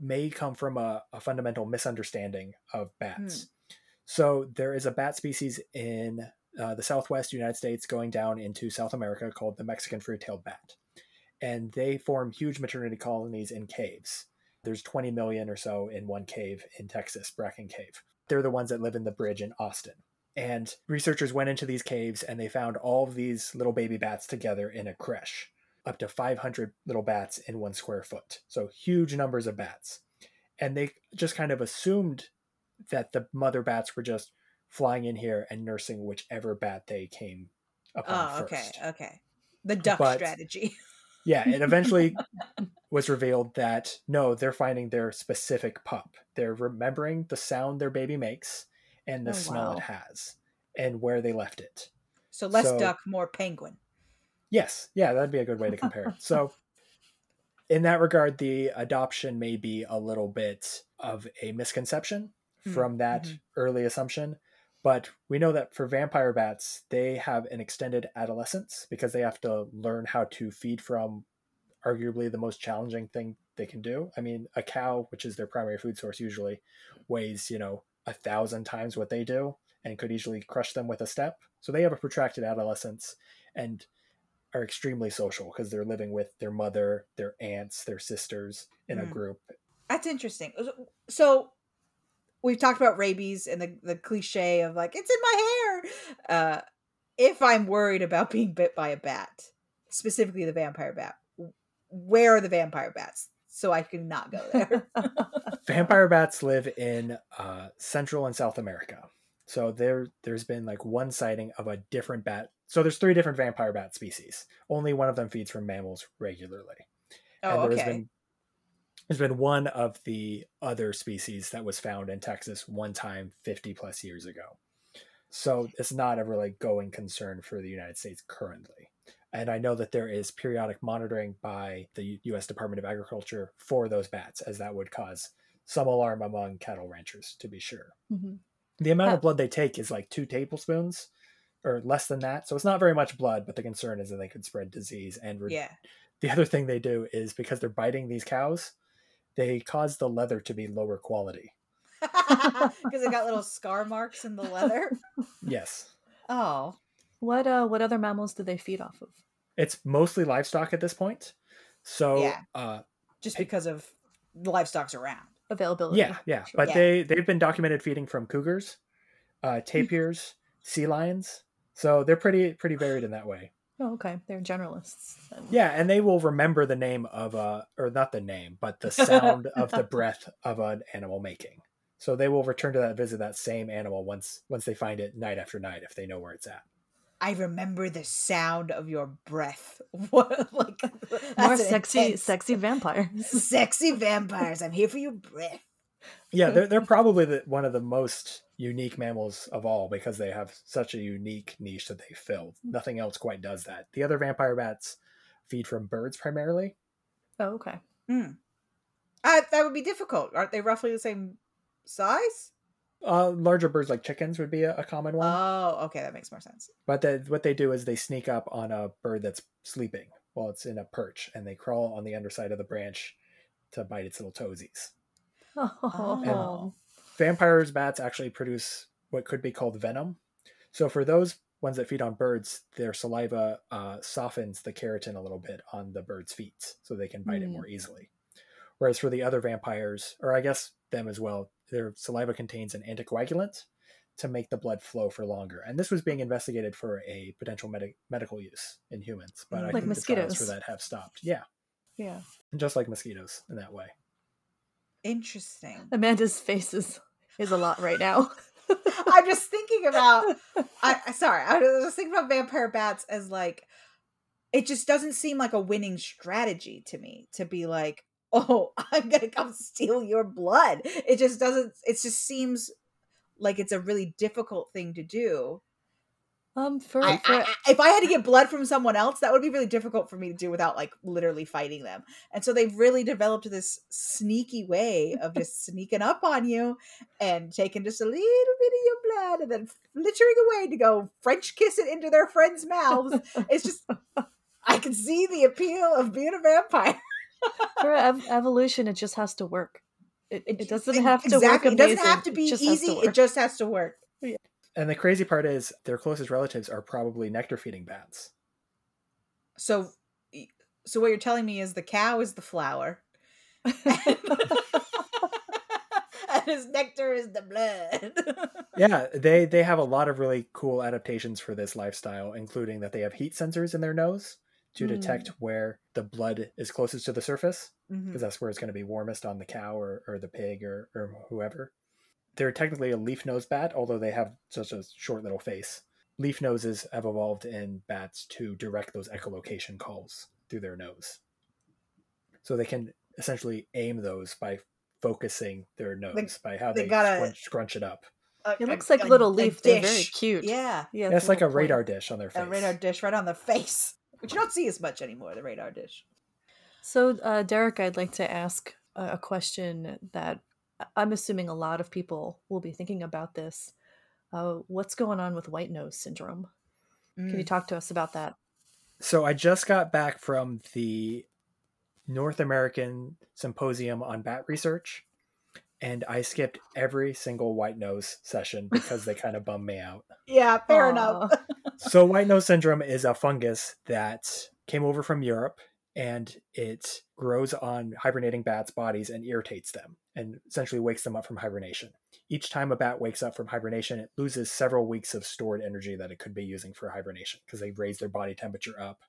may come from a, a fundamental misunderstanding of bats. So there is a bat species in uh, the southwest United States going down into South America called the Mexican free-tailed bat, and they form huge maternity colonies in caves. There's 20 million or so in one cave in Texas, Bracken Cave. They're the ones that live in the bridge in Austin. And researchers went into these caves and they found all of these little baby bats together in a creche, up to 500 little bats in one square foot. So huge numbers of bats. And they just kind of assumed that the mother bats were just flying in here and nursing whichever bat they came upon Oh, okay, first. okay. The duck But- strategy. Yeah, it eventually was revealed that no, they're finding their specific pup. They're remembering the sound their baby makes and the Oh, smell wow. it has and where they left it. So less So- duck, more penguin. Yes, yeah, that'd be a good way to compare it. So, in that regard, the adoption may be a little bit of a misconception Mhm, from that mhm. early assumption. But we know that for vampire bats, they have an extended adolescence because they have to learn how to feed from arguably the most challenging thing they can do. I mean, a cow, which is their primary food source, usually weighs, you know, a thousand times what they do and could easily crush them with a step. So they have a protracted adolescence and are extremely social because they're living with their mother, their aunts, their sisters in a Hmm. group. That's interesting. So we've talked about rabies and the, the cliche of like, it's in my hair. Uh, if I'm worried about being bit by a bat, specifically the vampire bat, where are the vampire bats? So I can not go there. vampire bats live in uh, Central and South America. So there, there's been like one sighting of a different bat. So there's three different vampire bat species. Only one of them feeds from mammals regularly. oh, and there okay. has been there's been one of the other species that was found in Texas one time 50 plus years ago. So it's not a really going concern for the United States currently. And I know that there is periodic monitoring by the US Department of Agriculture for those bats, as that would cause some alarm among cattle ranchers, to be sure. Mhm. The amount of blood they take is like two tablespoons or less than that. So it's not very much blood, but the concern is that they could spread disease. And re- yeah. the other thing they do is because they're biting these cows, they cause the leather to be lower quality. Because it got little scar marks in the leather. Yes. Oh. What uh what other mammals do they feed off of? It's mostly livestock at this point. So Yeah. uh Just Hey. because of the livestock's around. Availability. yeah, yeah. Sure. But Yeah. they they've been documented feeding from cougars, uh tapirs, sea lions. So they're pretty pretty varied in that way. Oh, okay. They're generalists. then. Yeah, and they will remember the name of a or not the name, but the sound of the breath of an animal making. So they will return to that visit that same animal once once they find it night after night if they know where it's at. I remember the sound of your breath. What like More sexy intense- sexy vampires. sexy vampires. I'm here for your breath. Yeah, they're they're probably the, one of the most unique mammals of all because they have such a unique niche that they fill. Nothing else quite does that. The other vampire bats feed from birds primarily. Oh, okay. Hmm. Uh, that would be difficult. Aren't they roughly the same size? Uh, larger birds like chickens would be a, a common one. Oh, okay, that makes more sense. But the, what they do is they sneak up on a bird that's sleeping while it's in a perch, and they crawl on the underside of the branch to bite its little toesies. Oh. Vampires bats actually produce what could be called venom. So for those ones that feed on birds, their saliva uh, softens the keratin a little bit on the bird's feet, so they can bite it Mm. more easily. Whereas for the other vampires, or I guess them as well, their saliva contains an anticoagulant to make the blood flow for longer. And this was being investigated for a potential medi- medical use in humans, but I Like think the trials for mosquitoes. that have stopped. Yeah, Yeah. just like mosquitoes in that way. Interesting. Amanda's face is, is a lot right now. I'm just thinking about. I I- sorry, I was thinking about vampire bats as like. It just doesn't seem like a winning strategy to me to be like, oh, I'm gonna come steal your blood. It just doesn't. It just seems like it's a really difficult thing to do. Um, for, I, for I, I- if I had to get blood from someone else, that would be really difficult for me to do without like literally fighting them. And so they've really developed this sneaky way of just sneaking up on you and taking just a little bit of your blood and then flittering away to go French kiss it into their friends' mouths. It's just, I can see the appeal of being a vampire. For ev- evolution, it just has to work. It, it, doesn't Ex- have to work. exactly. It doesn't have to be just has easy. to It just has to work. And the crazy part is their closest relatives are probably nectar feeding bats. So, so what you're telling me is the cow is the flower. and His nectar is the blood. yeah, they they have a lot of really cool adaptations for this lifestyle, including that they have heat sensors in their nose to Hmm. detect where the blood is closest to the surface, because that's where it's going to be warmest on the cow or, or the pig or, or whoever. They're technically a leaf nose bat, although they have such a short little face. Leaf noses have evolved in bats to direct those echolocation calls through their nose. So they can essentially aim those by focusing their nose by how they they, gotta- scrunch, scrunch it up. A- It a- looks like a- little a leaf. They're very cute. Yeah, Yeah, Yeah, it's like a point. radar dish on their face. a radar dish right on the face, which you don't see as much anymore. The radar dish. So, uh, Derek, I'd like to ask a a question that I'm assuming a lot of people will be thinking about this. Uh, what's going on with white nose syndrome? Can you Mm. talk to us about that? So I just got back from the North American Symposium on Bat Research, and I skipped every single white nose session because they kind of bummed me out. Yeah, fair Aw. enough. So white nose syndrome is a fungus that came over from Europe and it grows on hibernating bats' bodies and irritates them and essentially wakes them up from hibernation. Each time a bat wakes up from hibernation, it loses several weeks of stored energy that it could be using for hibernation because they raise their body temperature up.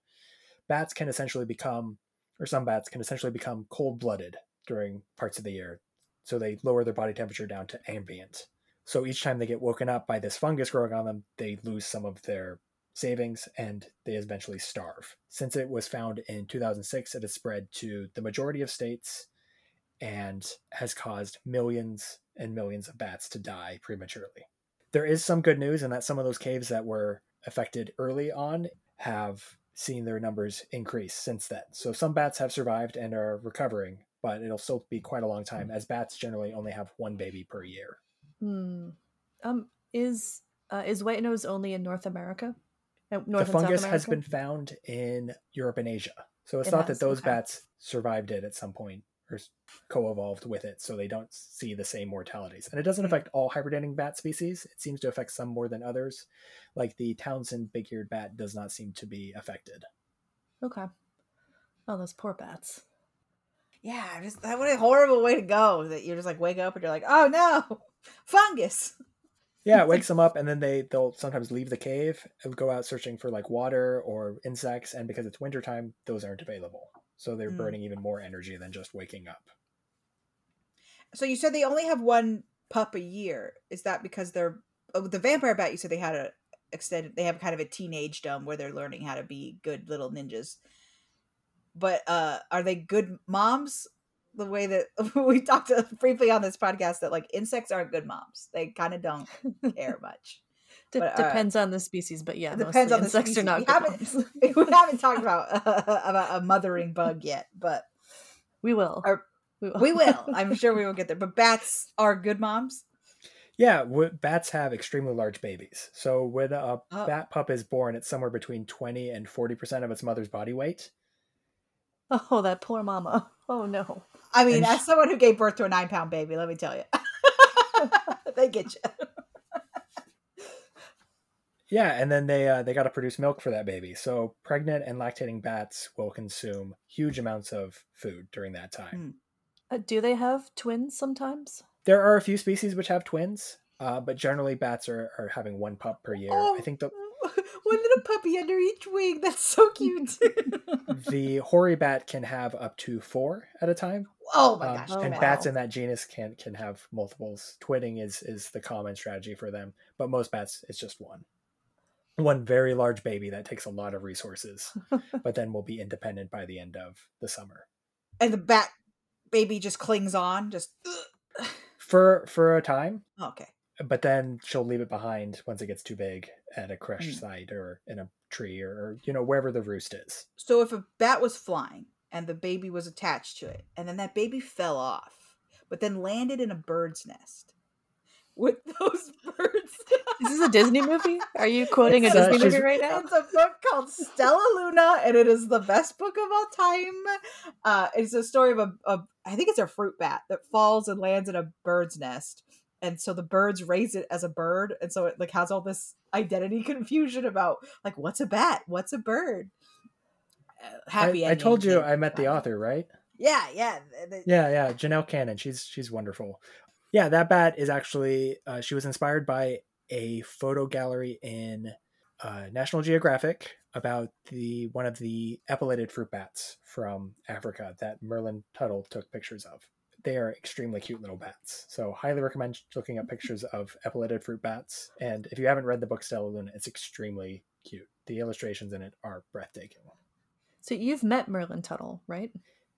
Bats can essentially become, or some bats can essentially become cold blooded during parts of the year. So they lower their body temperature down to ambient. So each time they get woken up by this fungus growing on them, they lose some of their savings and they eventually starve. Since it was found in 2006, it has spread to the majority of states and has caused millions and millions of bats to die prematurely. There is some good news in that some of those caves that were affected early on have seen their numbers increase since then. So some bats have survived and are recovering, but it'll still be quite a long time as bats generally only have one baby per year. Hmm. Um, is uh, is white nose only in North America? Uh, North the fungus has been found in Europe and Asia. So it's It thought has, that those okay. bats survived it at some point or co-evolved with it, so they don't see the same mortalities. And it doesn't Mm. affect all hibernating bat species. It seems to affect some more than others. Like the Townsend big-eared bat does not seem to be affected. Okay. Oh, those poor bats. Yeah, just that what a horrible way to go. That you're just like wake up and you're like, oh no, fungus. Yeah, it wakes them up, and then they they'll sometimes leave the cave and go out searching for like water or insects. And because it's wintertime, those aren't available. So they're Mm. burning even more energy than just waking up. So you said they only have one pup a year. Is that because they're oh, the vampire bat? You said they had a extended. They have kind of a teenage dumb where they're learning how to be good little ninjas. But uh are they good moms? The way that we talked briefly on this podcast that like insects aren't good moms. They kind of don't care much. De- But, uh, depends on the species, but yeah, it depends on the insects species. are not We haven't- we haven't talked about about a mothering bug yet, but we will. Or- we will. I'm sure we will get there. But bats are good moms. Yeah, w- bats have extremely large babies. So when a Oh. bat pup is born, it's somewhere between 20 and 40% of its mother's body weight. Oh, that poor mama. Oh no. I mean, And as someone who gave birth to a nine pound baby, let me tell you, they get you. Yeah, and then they uh, they got to produce milk for that baby. So pregnant and lactating bats will consume huge amounts of food during that time. Mm. Uh, do they have twins sometimes? There are a few species which have twins, uh, but generally bats are, are having one pup per year. I think the one little puppy under each wing. That's so cute. the hoary bat can have up to four at a time. oh my Um, gosh! Oh, and Jamal. bats in that genus can can have multiples. Twinning is is the common strategy for them, but most bats it's just one. One very large baby that takes a lot of resources, but then will be independent by the end of the summer. and the bat baby just clings on. Just For for a time, okay. but then she'll leave it behind once it gets too big at a creche Mm. site or in a tree or, or you know wherever the roost is. So if a bat was flying and the baby was attached to it, and then that baby fell off, but then landed in a bird's nest, with those birds. Is this a Disney movie? Are you quoting a It's a- Disney movie right now? It's a book called Stella Luna, and it is the best book of all time. Uh, it's a story of a, a, I think it's a fruit bat that falls and lands in a bird's nest, and so the birds raise it as a bird, and so it like has all this identity confusion about like what's a bat, what's a bird. Uh, happy. I, I told you I met the author, right? Yeah, yeah, Yeah, yeah, Janell Cannon. She's she's wonderful. Yeah, that bat is actually uh, she was inspired by a photo gallery in uh, National Geographic about the one of the epauletted fruit bats from Africa that Merlin Tuttle took pictures of. They are extremely cute little bats. So highly recommend looking up pictures of epauletted fruit bats. And if you haven't read the book Stellaluna, it's extremely cute. The illustrations in it are breathtaking. So you've met Merlin Tuttle, right?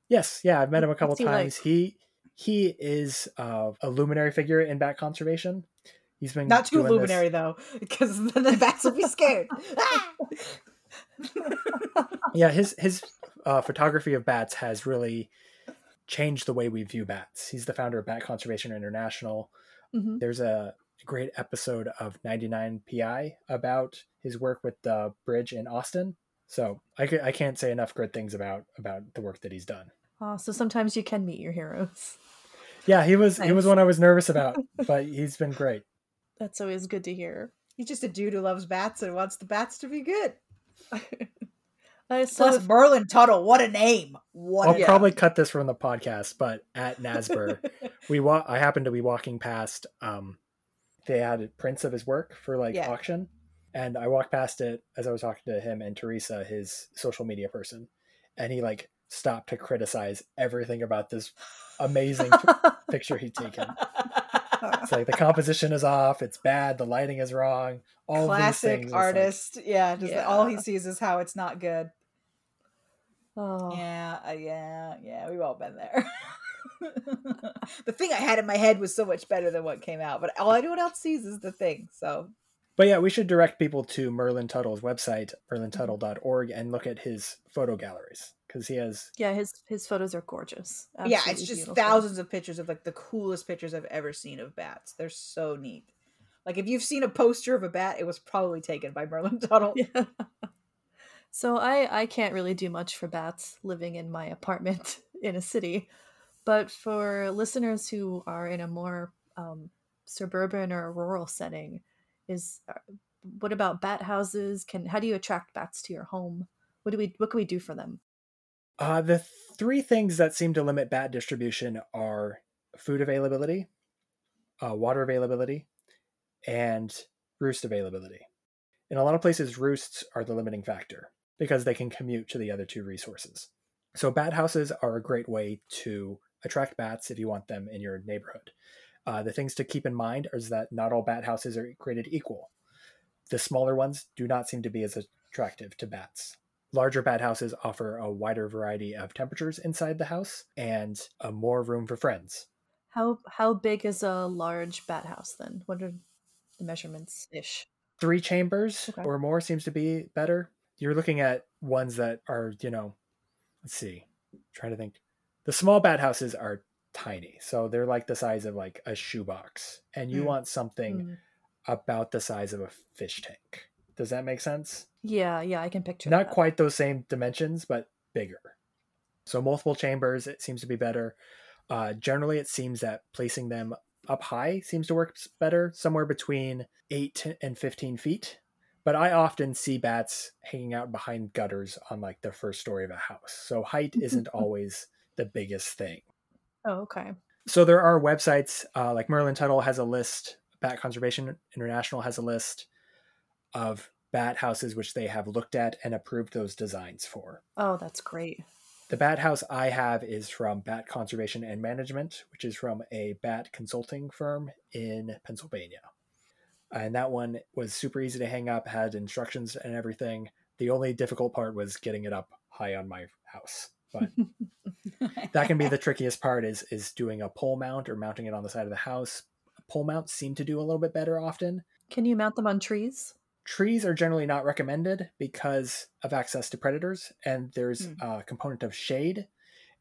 Yes, yeah, I've met him a couple he times. like? He he is uh, a luminary figure in bat conservation. He's been Not too doing this- luminary though, because then the bats will be scared. Ah! yeah his his uh, photography of bats has really changed the way we view bats. He's the founder of bat conservation international. Hmm there's a great episode of 99 pi about his work with the bridge in austin. So I, I can't say enough good things about about the work that he's done. Oh, so sometimes you can meet your heroes. yeah he was he was one i was nervous about but he's been great. That's always good to hear. He's just a dude who loves bats and wants the bats to be good. Uh, so Plus if- Merlin Tuttle, what a name! What i'll a Yeah. probably cut this from the podcast but at NASBR we wa- i happened to be walking past um they had prints of his work for like Yeah. auction and i walked past it as i was talking to him and teresa his social media person and he like stopped to criticize everything about this amazing p- picture he'd taken it's like the composition is off it's bad the lighting is wrong all of these things classic it's like- artist. yeah, just all he sees is how it's not good. Oh, Yeah, uh, yeah, yeah. We've all been there. the thing I had in my head was so much better than what came out, but all anyone else sees is the thing. So but yeah we should direct people to merlin tuttle's website merlintuttle.org and look at his photo galleries because he has yeah, his his photos are gorgeous. yeah, it's just beautiful. thousands of pictures of like the coolest pictures I've ever seen of bats. They're so neat. Like if you've seen a poster of a bat, it was probably taken by Merlin Tuttle. Yeah. So I I can't really do much for bats living in my apartment in a city, but for listeners who are in a more um, suburban or rural setting, is uh, what about bat houses? Can how do you attract bats to your home? What do we what can we do for them? Uh, the three things that seem to limit bat distribution are food availability, uh, water availability, and roost availability. In a lot of places, roosts are the limiting factor because they can commute to the other two resources. So, bat houses are a great way to attract bats if you want them in your neighborhood. Uh, the things to keep in mind is that not all bat houses are created equal. The smaller ones do not seem to be as attractive to bats. Larger bat houses offer a wider variety of temperatures inside the house and uh, more room for friends. How how big is a large bat house then? What are the measurements ish? Three chambers Okay. or more seems to be better. You're looking at ones that are, you know, let's see, trying to think. The small bat houses are tiny, so they're like the size of like a shoebox, and you Mm. want something Mm. about the size of a fish tank. Does that make sense? Yeah, yeah, I can picture Not that. quite those same dimensions, but bigger. So multiple chambers, it seems to be better. Uh, generally, it seems that placing them up high seems to work better, somewhere between eight and fifteen feet. But I often see bats hanging out behind gutters on like the first story of a house. So height isn't always the biggest thing. Oh, okay. So there are websites uh, like Merlin Tuttle has a list, Bat Conservation International has a list of bat houses which they have looked at and approved those designs for. Oh, that's great. The bat house I have is from Bat Conservation and Management, which is from a bat consulting firm in Pennsylvania. And that one was super easy to hang up, had instructions and everything. The only difficult part was getting it up high on my house. But that can be the trickiest part is is doing a pole mount or mounting it on the side of the house. Pole mounts seem to do a little bit better often. Can you mount them on trees? Trees are generally not recommended because of access to predators, and there's Hmm. a component of shade,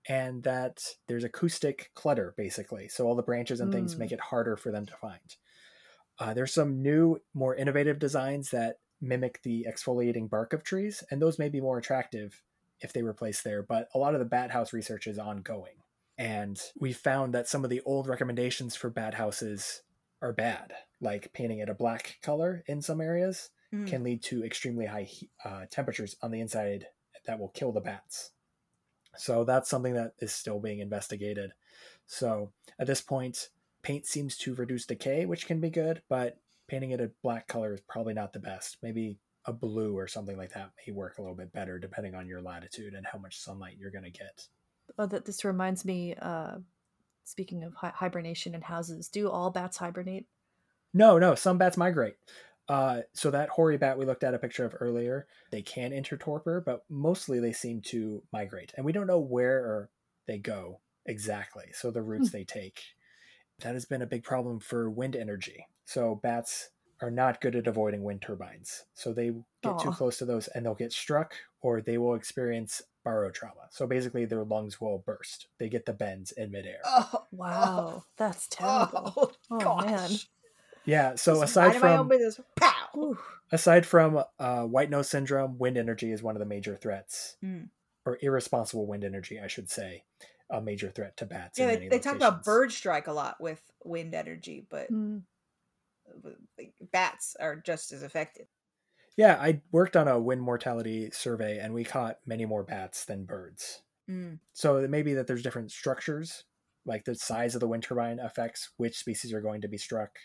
and that there's acoustic clutter basically. So all the branches and things Mm. make it harder for them to find. Uh, there's some new, more innovative designs that mimic the exfoliating bark of trees, and those may be more attractive if they were placed there. But a lot of the bat house research is ongoing, and we found that some of the old recommendations for bat houses are bad, like painting it a black color in some areas Mm. can lead to extremely high uh, temperatures on the inside that will kill the bats. So that's something that is still being investigated. So at this point, paint seems to reduce decay, which can be good, but painting it a black color is probably not the best. Maybe a blue or something like that may work a little bit better depending on your latitude and how much sunlight you're going to get. Oh, that this reminds me. Uh, speaking of hi- hibernation in houses, do all bats hibernate? No, no, some bats migrate. Uh, so that hoary bat we looked at a picture of earlier, they can enter torpor, but mostly they seem to migrate, and we don't know where they go exactly. So the routes Hmm. they take. That has been a big problem for wind energy. So bats are not good at avoiding wind turbines. So they get too close to those and they'll get struck or they will experience barotrauma. So basically their lungs will burst. They get the bends in midair. Oh Wow, that's terrible. Oh, Oh, gosh. man. Yeah, so Just aside minding my own from business. Pow. Aside from uh, white nose syndrome, wind energy is one of the major threats, Mm. or irresponsible wind energy, I should say, a major threat to bats. Yeah, in they, they talk about bird strike a lot with wind energy, but Mm. bats are just as affected. Yeah, I worked on a wind mortality survey, and we caught many more bats than birds. Mm. So it may be that there's different structures, like the size of the wind turbine affects which species are going to be struck.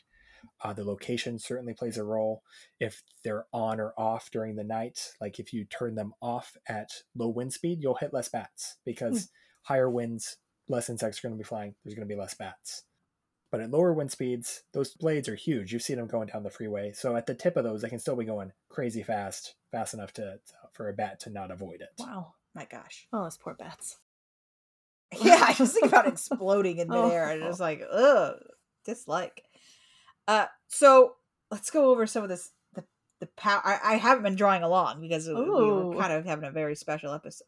Uh, the location certainly plays a role. If they're on or off during the night, like if you turn them off at low wind speed, you'll hit less bats because higher winds, less insects are going to be flying. There's going to be less bats. But at lower wind speeds, those blades are huge. You've seen them going down the freeway. So at the tip of those, they can still be going crazy fast, fast enough to for a bat to not avoid it. Wow. My gosh. Oh, those poor bats. Yeah, I just think about exploding in midair and Oh. just like, ugh, dislike. Uh, so let's go over some of this. The the power. I, I haven't been drawing along because we were kind of having a very special episode.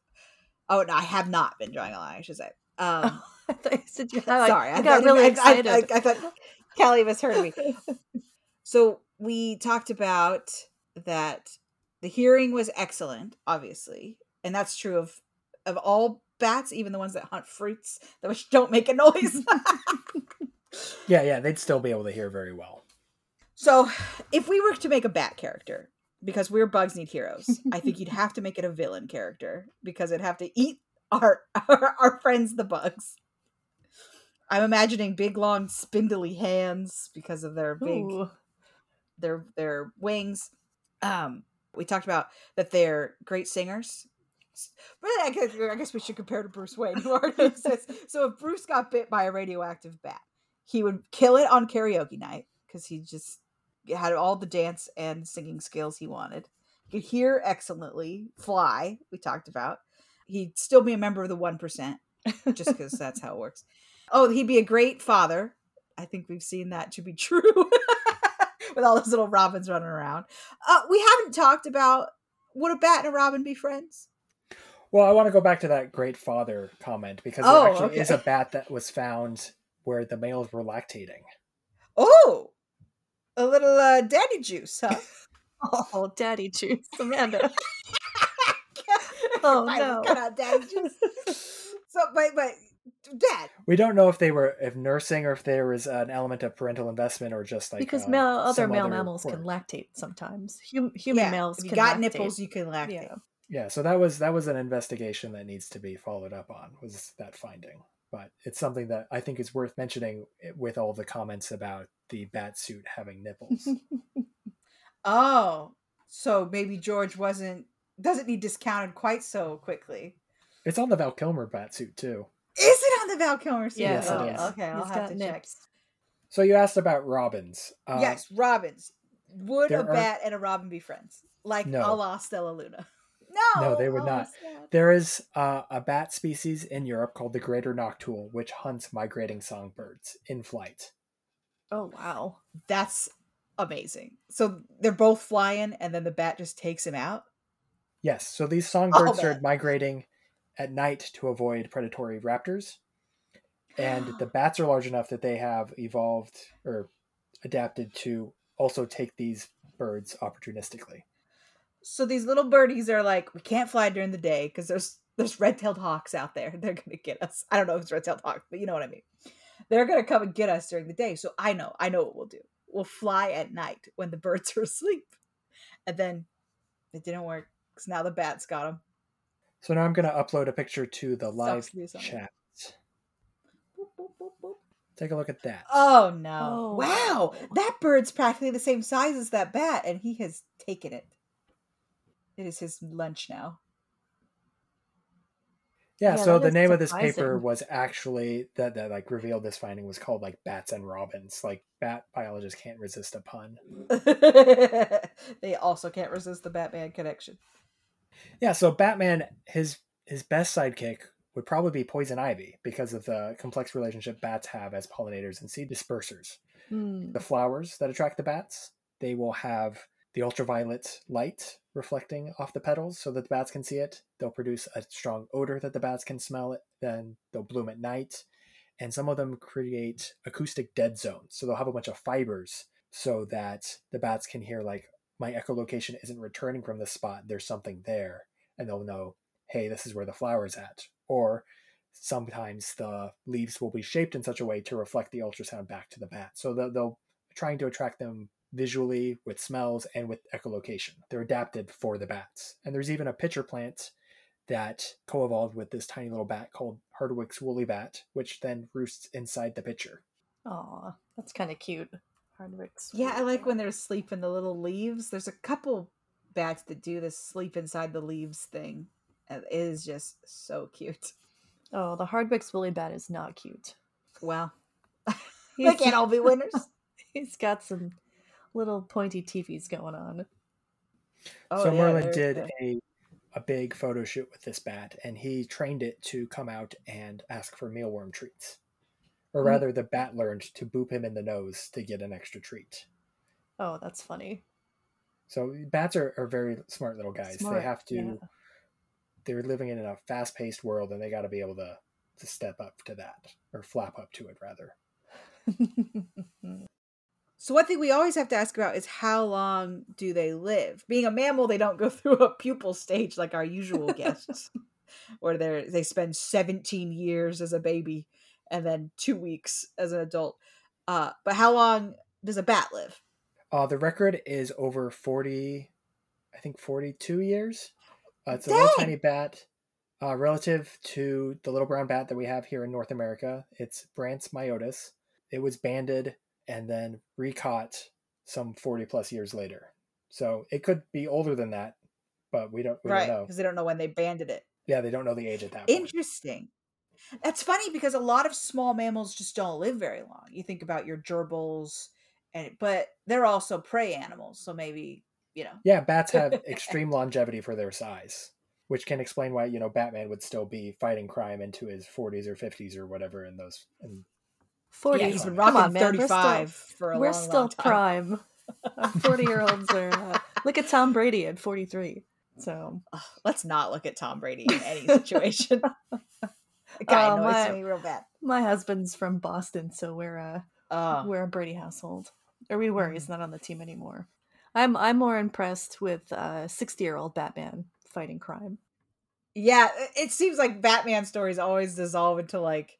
Oh no, I have not been drawing a line. I should say. Um, I thought you said you had. sorry, I, got I, really I, excited. I, I, I thought Kelly misheard me. So we talked about that the hearing was excellent, obviously, and that's true of of all bats, even the ones that hunt fruits that which don't make a noise. Yeah, yeah, they'd still be able to hear very well. so, if we were to make a bat character, because we're bugs need heroes, I think you'd have to make it a villain character because it'd have to eat our our, our friends the bugs. I'm imagining big, long, spindly hands because of their big Ooh. their their wings. Um, we talked about that they're great singers. Really, I guess, I guess we should compare to Bruce Wayne, who already exists. So if Bruce got bit by a radioactive bat, he would kill it on karaoke night because he just had all the dance and singing skills he wanted. Could hear excellently, fly. We talked about. He'd still be a member of the one percent, just because that's how it works. Oh, he'd be a great father. I think we've seen that to be true. With all those little robins running around. Uh, we haven't talked about would a bat and a robin be friends? Well, I want to go back to that great father comment because Oh, there actually is a bat that was found where the males were lactating. Oh, a little uh, daddy juice, huh? Oh, daddy juice, Amanda. Oh, I no. Cut out daddy juice. So, but but dad. We don't know if they were if nursing or if there was an element of parental investment or just like because uh, male, other male other mammals can lactate sometimes. Hum, human yeah, males if you can got lactate. nipples, you can lactate. Yeah. Yeah, so that was that was an investigation that needs to be followed up on was that finding. But it's something that I think is worth mentioning eh, with all the comments about the bat suit having nipples. Oh, so maybe George wasn't doesn't need discounted quite so quickly. it's on the Val Kilmer bat suit too. Is it on the Val Kilmer suit? Yes, it oh, is. Okay, I'll He's have got to check. So you asked about robins. Uh, yes, robins. Would there a are- bat and a robin be friends? Like No. a la Stella Luna. No, No, they would oh, not. sad. There is uh, a bat species in Europe called the greater noctule, which hunts migrating songbirds in flight. Oh wow. That's amazing. So they're both flying, and then the bat just takes him out. Yes, so these oh, songbirds Oh, started man. migrating at night to avoid predatory raptors. And the bats are large enough that they have evolved or adapted to also take these birds opportunistically. So these little birdies are like, we can't fly during the day because there's there's red-tailed hawks out there. They're gonna get us. I don't know if it's red-tailed hawks, but you know what I mean. They're gonna come and get us during the day. So I know, I know what we'll do. We'll fly at night when the birds are asleep. And then it didn't work because now the bats got them. So now I'm going to upload a picture to the live Sucks to be something. chat. Take a look at that. Oh no! Oh, wow, wow. that bird's practically the same size as that bat, and he has taken it. It is his lunch now. Yeah, Yeah, so the name of this paper was actually that that like revealed this finding was called like bats and robins. Like bat biologists can't resist a pun. they also can't resist the Batman connection. Yeah, so Batman his his best sidekick would probably be poison ivy because of the complex relationship bats have as pollinators and seed dispersers. Hmm. The flowers that attract the bats, they will have the ultraviolet light reflecting off the petals so that the bats can see it. They'll produce a strong odor that the bats can smell it. Then they'll bloom at night. And some of them create acoustic dead zones. So they'll have a bunch of fibers so that the bats can hear, like, my echolocation isn't returning from this spot. There's something there. And they'll know, hey, this is where the flower's at. Or sometimes the leaves will be shaped in such a way to reflect the ultrasound back to the bat. So they'll, they'll trying to attract them visually with smells and with echolocation. They're adapted for the bats. And there's even a pitcher plant that co-evolved with this tiny little bat called Hardwicke's woolly bat, which then roosts inside the pitcher. Aw, that's kind of cute. Hardwicke's. Yeah, I like when they're asleep in the little leaves. There's a couple bats that do this sleep inside the leaves thing. and It is just so cute. Oh, the Hardwicke's woolly bat is not cute. Well, they can't all be winners. He's got some little pointy teepees going on. Oh, so yeah, Merlin did they're- a a big photo shoot with this bat and he trained it to come out and ask for mealworm treats. Or Mm. rather the bat learned to boop him in the nose to get an extra treat. Oh, that's funny. So bats are, are very smart little guys. Smart, they have to yeah. they're living in a fast paced world and they gotta be able to to step up to that. Or flap up to it rather. So one thing we always have to ask about is how long do they live? Being a mammal, they don't go through a pupal stage like our usual guests, where they they spend 17 years as a baby and then two weeks as an adult. Uh, but how long does a bat live? Uh, the record is over 40, I think 42 years. Uh, it's a little tiny bat. Uh, relative to the little brown bat that we have here in North America, it's Brandt's myotis. It was banded and then recaught some 40 plus years later. So it could be older than that, but we don't, we right, don't know. because they don't know when they banded it. Yeah, they don't know the age at that point. Interesting. That's funny because a lot of small mammals just don't live very long. You think about your gerbils, and but they're also prey animals, so maybe you know. Yeah, bats have extreme longevity for their size, which can explain why you know Batman would still be fighting crime into his 40s or 50s or whatever in those. In, 40. Yeah, he's been Come rocking on, man. We're still- 35 for a We're long, still long prime. Forty year olds are. Uh, look at Tom Brady at forty three. So Ugh, let's not look at Tom Brady in any situation. guy Oh, annoys my- me real bad. my husband's from Boston, so we're a Oh, we're a Brady household, or we were. Mm. He's not on the team anymore. I'm I'm more impressed with uh sixty year old Batman fighting crime. yeah. It seems like Batman stories always dissolve into like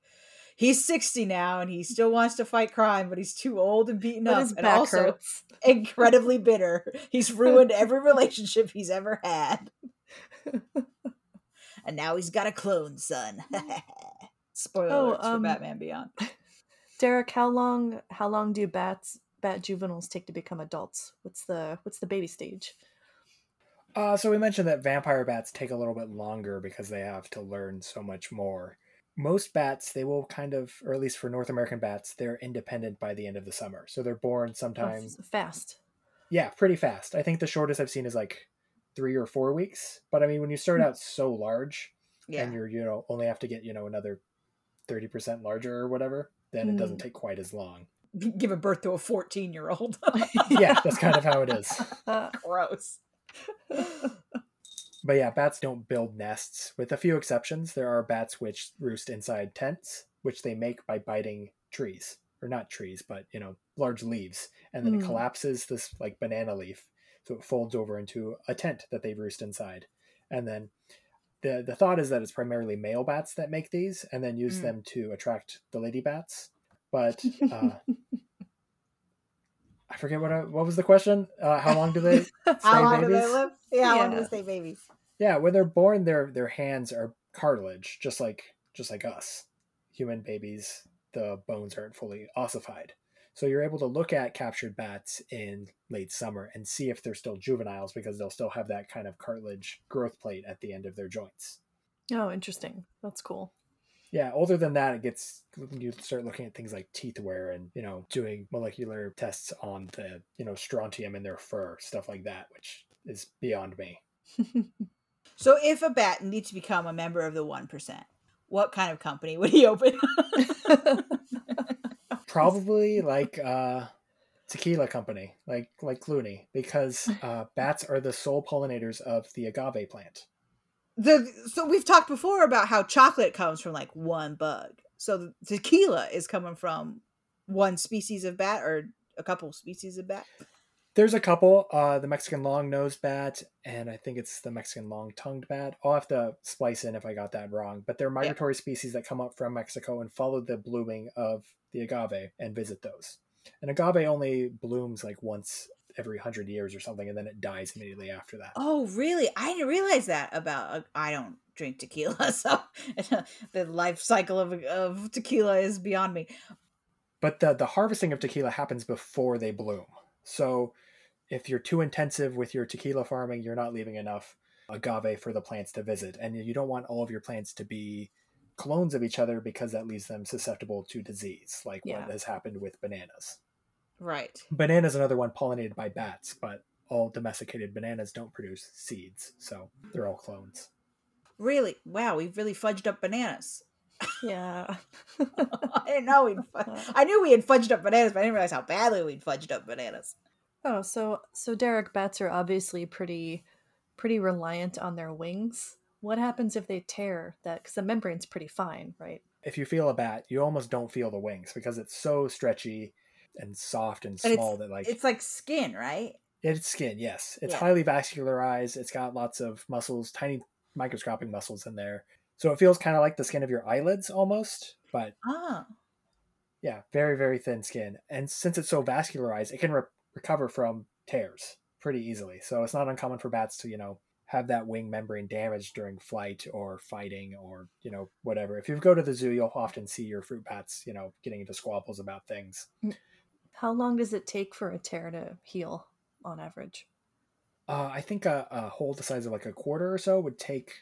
he's 60 now and he still wants to fight crime, but he's too old and beaten But up, his and back also hurts. incredibly bitter. He's ruined every relationship he's ever had, and now he's got a clone son. Spoiler Oh, um, for Batman Beyond. Derek, how long how long do bats bat juveniles take to become adults? What's the what's the baby stage? uh, so we mentioned that vampire bats take a little bit longer because they have to learn so much more. Most bats, they will kind of, or at least for North American bats, they're independent by the end of the summer. So they're born Oh, sometime, f- fast. yeah, pretty fast. I think the shortest I've seen is like three or four weeks. But I mean, when you start out so large, Yeah, and you're you know only have to get you know another 30% larger or whatever then it doesn't Hmm. take quite as long giving birth to a 14 year old. yeah that's kind of how it is Gross. but yeah bats don't build nests. With a few exceptions there are bats which roost inside tents which they make by biting trees. Or not trees but you know large leaves. And then it Hmm. collapses this like banana leaf so it folds over into a tent that they roost inside. And then the the thought is that it's primarily male bats that make these and then use Mm. them to attract the lady bats. But uh, I forget what I, what was the question. Uh, how long do they? How Stay long do they babies? live? Yeah, how long do they stay babies? Yeah, when they're born, their their hands are cartilage, just like just like us. Human babies the bones aren't fully ossified. So you're able to look at captured bats in late summer and see if they're still juveniles because they'll still have that kind of cartilage growth plate at the end of their joints. Oh, interesting. That's cool. Yeah, older than that, it gets you start looking at things like teeth wear and you know doing molecular tests on the you know strontium in their fur, stuff like that, which is beyond me. So if a bat needs to become a member of the one percent, what kind of company would he open? Probably like uh tequila company, like like Clooney, because uh, bats are the sole pollinators of the agave plant. The so we've talked before about how chocolate comes from like one bug. So the tequila is coming from one species of bat or a couple species of bat. There's a couple, uh, the Mexican long-nosed bat, and I think it's the Mexican long-tongued bat. I'll have to splice in if I got that wrong, but they're migratory species that come up from Mexico and follow the blooming of the agave and visit those. And agave only blooms like once every hundred years or something, and then it dies immediately after that. Oh, really? I didn't realize that about. Uh, I don't drink tequila, so the life cycle of of tequila is beyond me. But the the harvesting of tequila happens before they bloom. So if you're too intensive with your tequila farming, you're not leaving enough agave for the plants to visit, and you don't want all of your plants to be clones of each other because that leaves them susceptible to disease, like Yeah. what has happened with bananas. Right. Banana's another one pollinated by bats, but all domesticated bananas don't produce seeds, so they're all clones. Really? Wow, we've really fudged up bananas. yeah. I didn't know we'd. Fu- I knew we had fudged up bananas, but I didn't realize how badly we'd fudged up bananas. Oh, so so Derek, bats are obviously pretty pretty reliant on their wings. What happens if they tear that? Because the membrane's pretty fine, right? If you feel a bat, you almost don't feel the wings because it's so stretchy and soft and And small that like It's like skin, right? It's skin, yes. It's Yeah. highly vascularized. It's got lots of muscles, tiny microscopic muscles in there. So it feels kind of like the skin of your eyelids almost, but Ah, yeah, very, very thin skin. And since it's so vascularized, it can re- recover from tears pretty easily. So it's not uncommon for bats to, you know, have that wing membrane damaged during flight or fighting or, you know, whatever. If you go to the zoo, you'll often see your fruit bats, you know, getting into squabbles about things. How long does it take for a tear to heal on average? Uh, I think a, a hole the size of like a quarter or so would take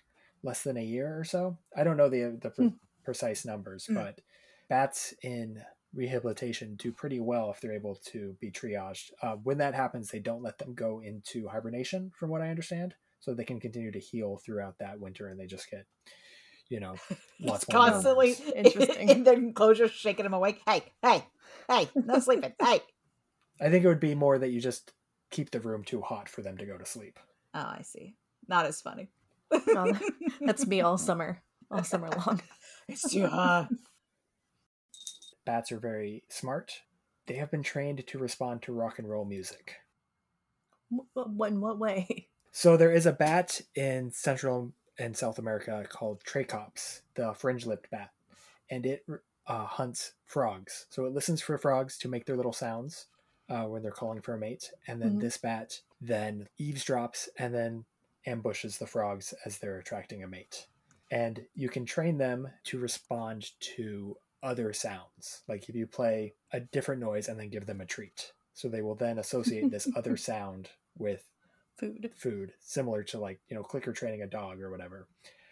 less than a year or so. I don't know the the pre- Hmm. precise numbers, Hmm. but bats in rehabilitation do pretty well if they're able to be triaged. Uh, when that happens, they don't let them go into hibernation, from what I understand, so they can continue to heal throughout that winter, and they just get, you know, lots it's constantly numbers. Interesting. in the enclosure, shaking him awake. Hey, hey, hey, no sleeping. Hey. I think it would be more that you just keep the room too hot for them to go to sleep. Oh, I see. Not as funny. That's me all summer, all summer long. it's too hot. Bats are very smart. They have been trained to respond to rock and roll music. What, what, in what way? So there is a bat in Central and South America called Trachops, the fringe-lipped bat, and it uh, hunts frogs. So it listens for frogs to make their little sounds uh, when they're calling for a mate, and then Mhm. this bat then eavesdrops and then ambushes the frogs as they're attracting a mate. And you can train them to respond to other sounds. Like if you play a different noise and then give them a treat. So they will then associate this other sound with Food. food, similar to like, you know, clicker training a dog or whatever.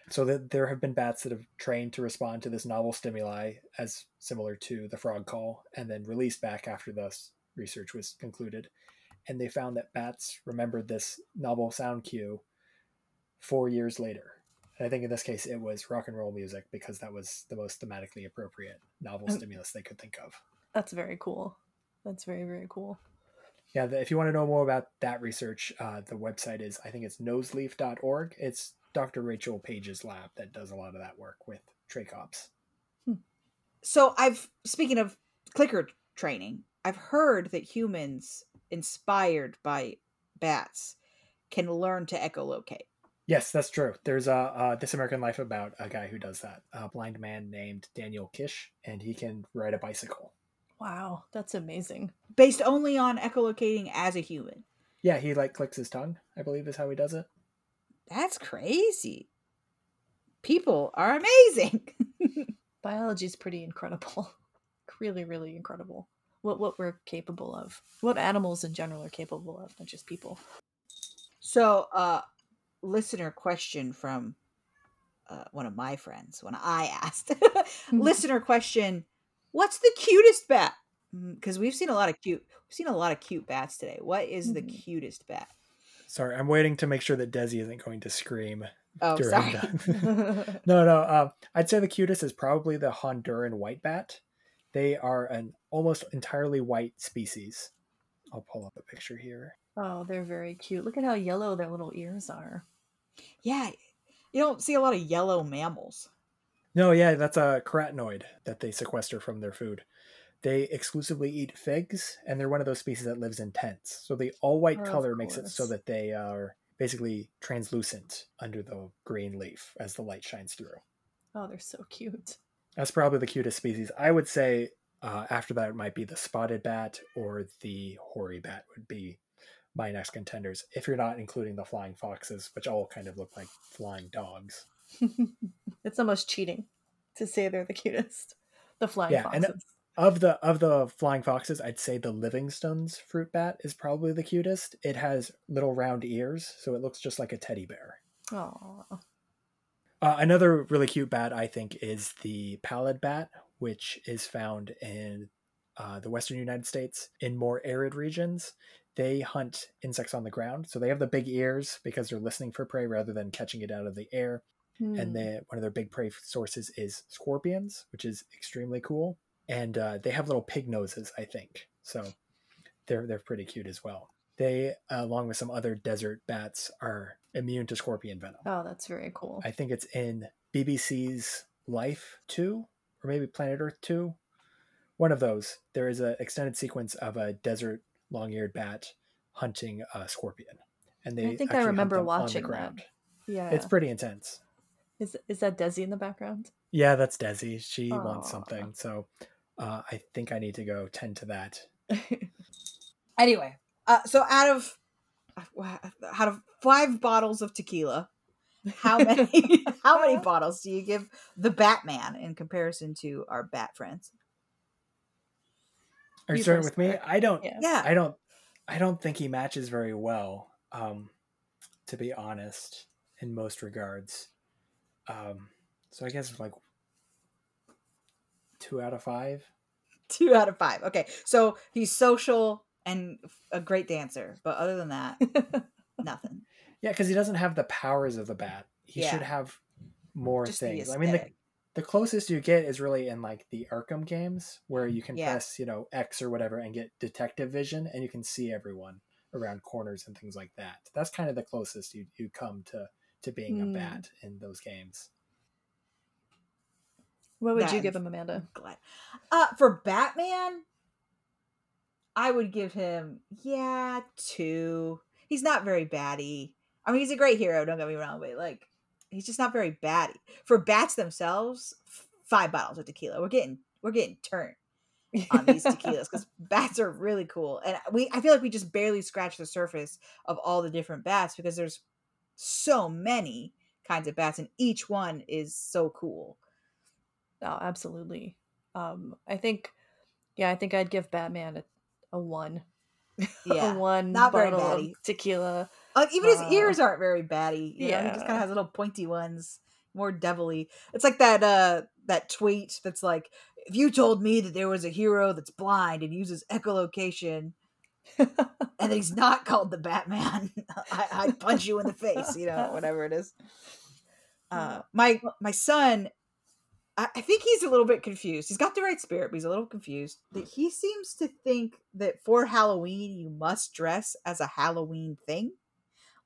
So that there have been bats that have trained to respond to this novel stimuli as similar to the frog call and then released back after the research was concluded. And they found that bats remembered this novel sound cue four years later. And I think in this case it was rock and roll music because that was the most thematically appropriate novel Mm. stimulus they could think of. That's very cool. That's very very cool. Yeah, if you want to know more about that research, uh, the website is, I think it's noseleaf.org. It's Dr. Rachel Page's lab that does a lot of that work with Trachops. So I've speaking of clicker training, I've heard that humans inspired by bats can learn to echolocate. Yes, that's true. There's a uh, This American Life about a guy who does that, a blind man named Daniel Kish, and he can ride a bicycle. Wow, that's amazing. Based only on echolocating as a human. Yeah, he like clicks his tongue, I believe is how he does it. That's crazy. People are amazing. Biology is pretty incredible. really, really incredible. What what we're capable of, what animals in general are capable of, not just people. So, uh, listener question from uh, one of my friends when I asked. listener question: What's the cutest bat? Because we've seen a lot of cute, we've seen a lot of cute bats today. What is the Mhm. cutest bat? Sorry, I'm waiting to make sure that Desi isn't going to scream. Oh, during sorry. that. no, no. Uh, I'd say the cutest is probably the Honduran white bat. They are an almost entirely white species. I'll pull up a picture here. oh, they're very cute. Look at how yellow their little ears are. yeah, you don't see a lot of yellow mammals. No, yeah, that's a carotenoid that they sequester from their food. They exclusively eat figs, and they're one of those species that lives in tents. So the all white Of color makes it so that they are basically translucent under the green leaf as the light shines through. Oh, they're so cute. That's probably the cutest species. I would say uh, after that it might be the spotted bat or the hoary bat would be my next contenders. If you're not including the flying foxes, which all kind of look like flying dogs. it's almost cheating to say they're the cutest. The flying Yeah, and- foxes. Of the of the flying foxes, I'd say the Livingstone's fruit bat is probably the cutest. It has little round ears, so it looks just like a teddy bear. Oh, Uh, another really cute bat, I think, is the pallid bat, which is found in uh, the western United States in more arid regions. They hunt insects on the ground, so they have the big ears because they're listening for prey rather than catching it out of the air. Hmm. And they, one of their big prey sources is scorpions, which is extremely cool. And uh, they have little pig noses, I think, so they're they're pretty cute as well. They, along with some other desert bats, are immune to scorpion venom. oh, that's very cool. I think it's in BBC's Life 2 or maybe Planet Earth 2. One of those. There is an extended sequence of a desert long-eared bat hunting a scorpion. And they I think I remember them on the watching that. yeah, It's pretty intense. Is is that Desi in the background? Yeah, that's Desi. She wants something. So uh, I think I need to go tend to that. Anyway, uh, so out of out of five bottles of tequila, how many how many bottles do you give the Batman in comparison to our bat friends? Are you starting with me? I don't Yeah. Yeah, I don't I don't think he matches very well, um, to be honest, in most regards. Um, so I guess like two out of five. two out of five. Okay, so he's social and a great dancer, but other than that, nothing. Yeah, because he doesn't have the powers of the bat. He Yeah. should have more Just things. I mean, the, the closest you get is really in like the Arkham games, where you can Yeah. press, you know, X or whatever and get detective vision, and you can see everyone around corners and things like that. That's kind of the closest you you come to to being Hmm. a bat in those games. what would you give him, Amanda? glad. Uh, for Batman, I would give him yeah two. He's not very batty. I mean, he's a great hero. Don't get me wrong, but like, he's just not very batty. For bats themselves, f- five bottles of tequila. We're getting we're getting turned on these tequilas because bats are really cool, and we I feel like we just barely scratched the surface of all the different bats because there's so many kinds of bats, and each one is so cool. Oh, absolutely. Um, I think, yeah, I think I'd give Batman a, a one. Yeah, a one not very of batty. tequila. Like even his Uh, ears aren't very batty. You know, he just kind of has little pointy ones, more devilly. It's like that uh that tweet that's like, if you told me that there was a hero that's blind and uses echolocation and he's not called the Batman, I, I'd punch you in the face. You know, whatever it is. Uh, my my son, I, I think he's a little bit confused. He's got the right spirit, but he's a little confused. That he seems to think that for Halloween you must dress as a Halloween thing.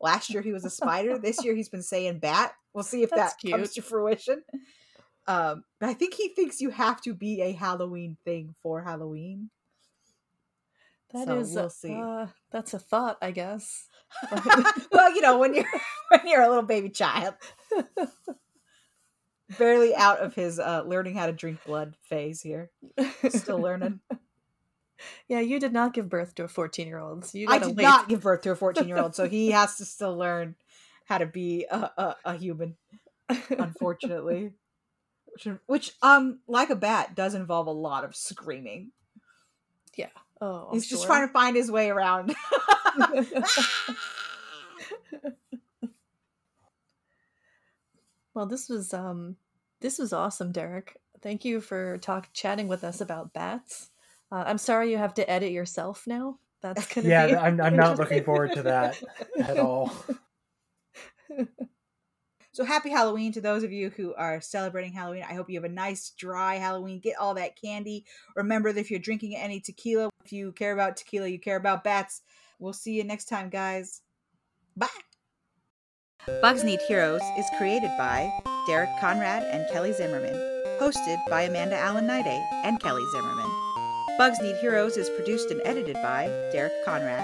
Last year he was a spider. this year he's been saying bat. We'll see if That's that comes to fruition. Um, but I think he thinks you have to be a Halloween thing for Halloween. That So is, we'll see. Uh, that's a thought, I guess. well, you know, when you're when you're a little baby child, barely out of his uh, learning how to drink blood phase here, still learning. yeah, you did not give birth to a fourteen-year-old. So you I did wait. not give birth to a 14 year old, so he has to still learn how to be a, a, a human. Unfortunately, which, which um like a bat does involve a lot of screaming. Oh, I'm He's just trying to find his way around. well, this was um, this was awesome, Derek. Thank you for talk chatting with us about bats. Uh, I'm sorry you have to edit yourself now. That's gonna be Yeah, I'm, I'm not looking forward to that at all. So happy Halloween to those of you who are celebrating Halloween. I hope you have a nice, dry Halloween. Get all that candy. Remember that if you're drinking any tequila, if you care about tequila, you care about bats. We'll see you next time, guys. Bye. Bugs Need Heroes is created by Derek Conrad and Kelly Zimmerman, hosted by Amanda Allen Niday and Kelly Zimmerman. Bugs Need Heroes is produced and edited by Derek Conrad.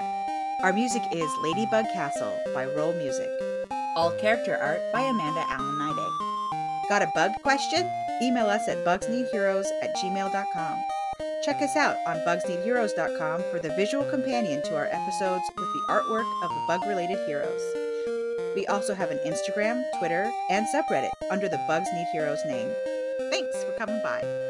Our music is Ladybug Castle by Rolemusic. All character art by Amanda Allen Niday. Got a bug question? Email us at bugsneedheroes at gmail.com. Check us out on bugsneedheroes.com for the visual companion to our episodes with the artwork of the bug related heroes. We also have an Instagram, Twitter, and subreddit under the Bugs Need Heroes name. Thanks for coming by.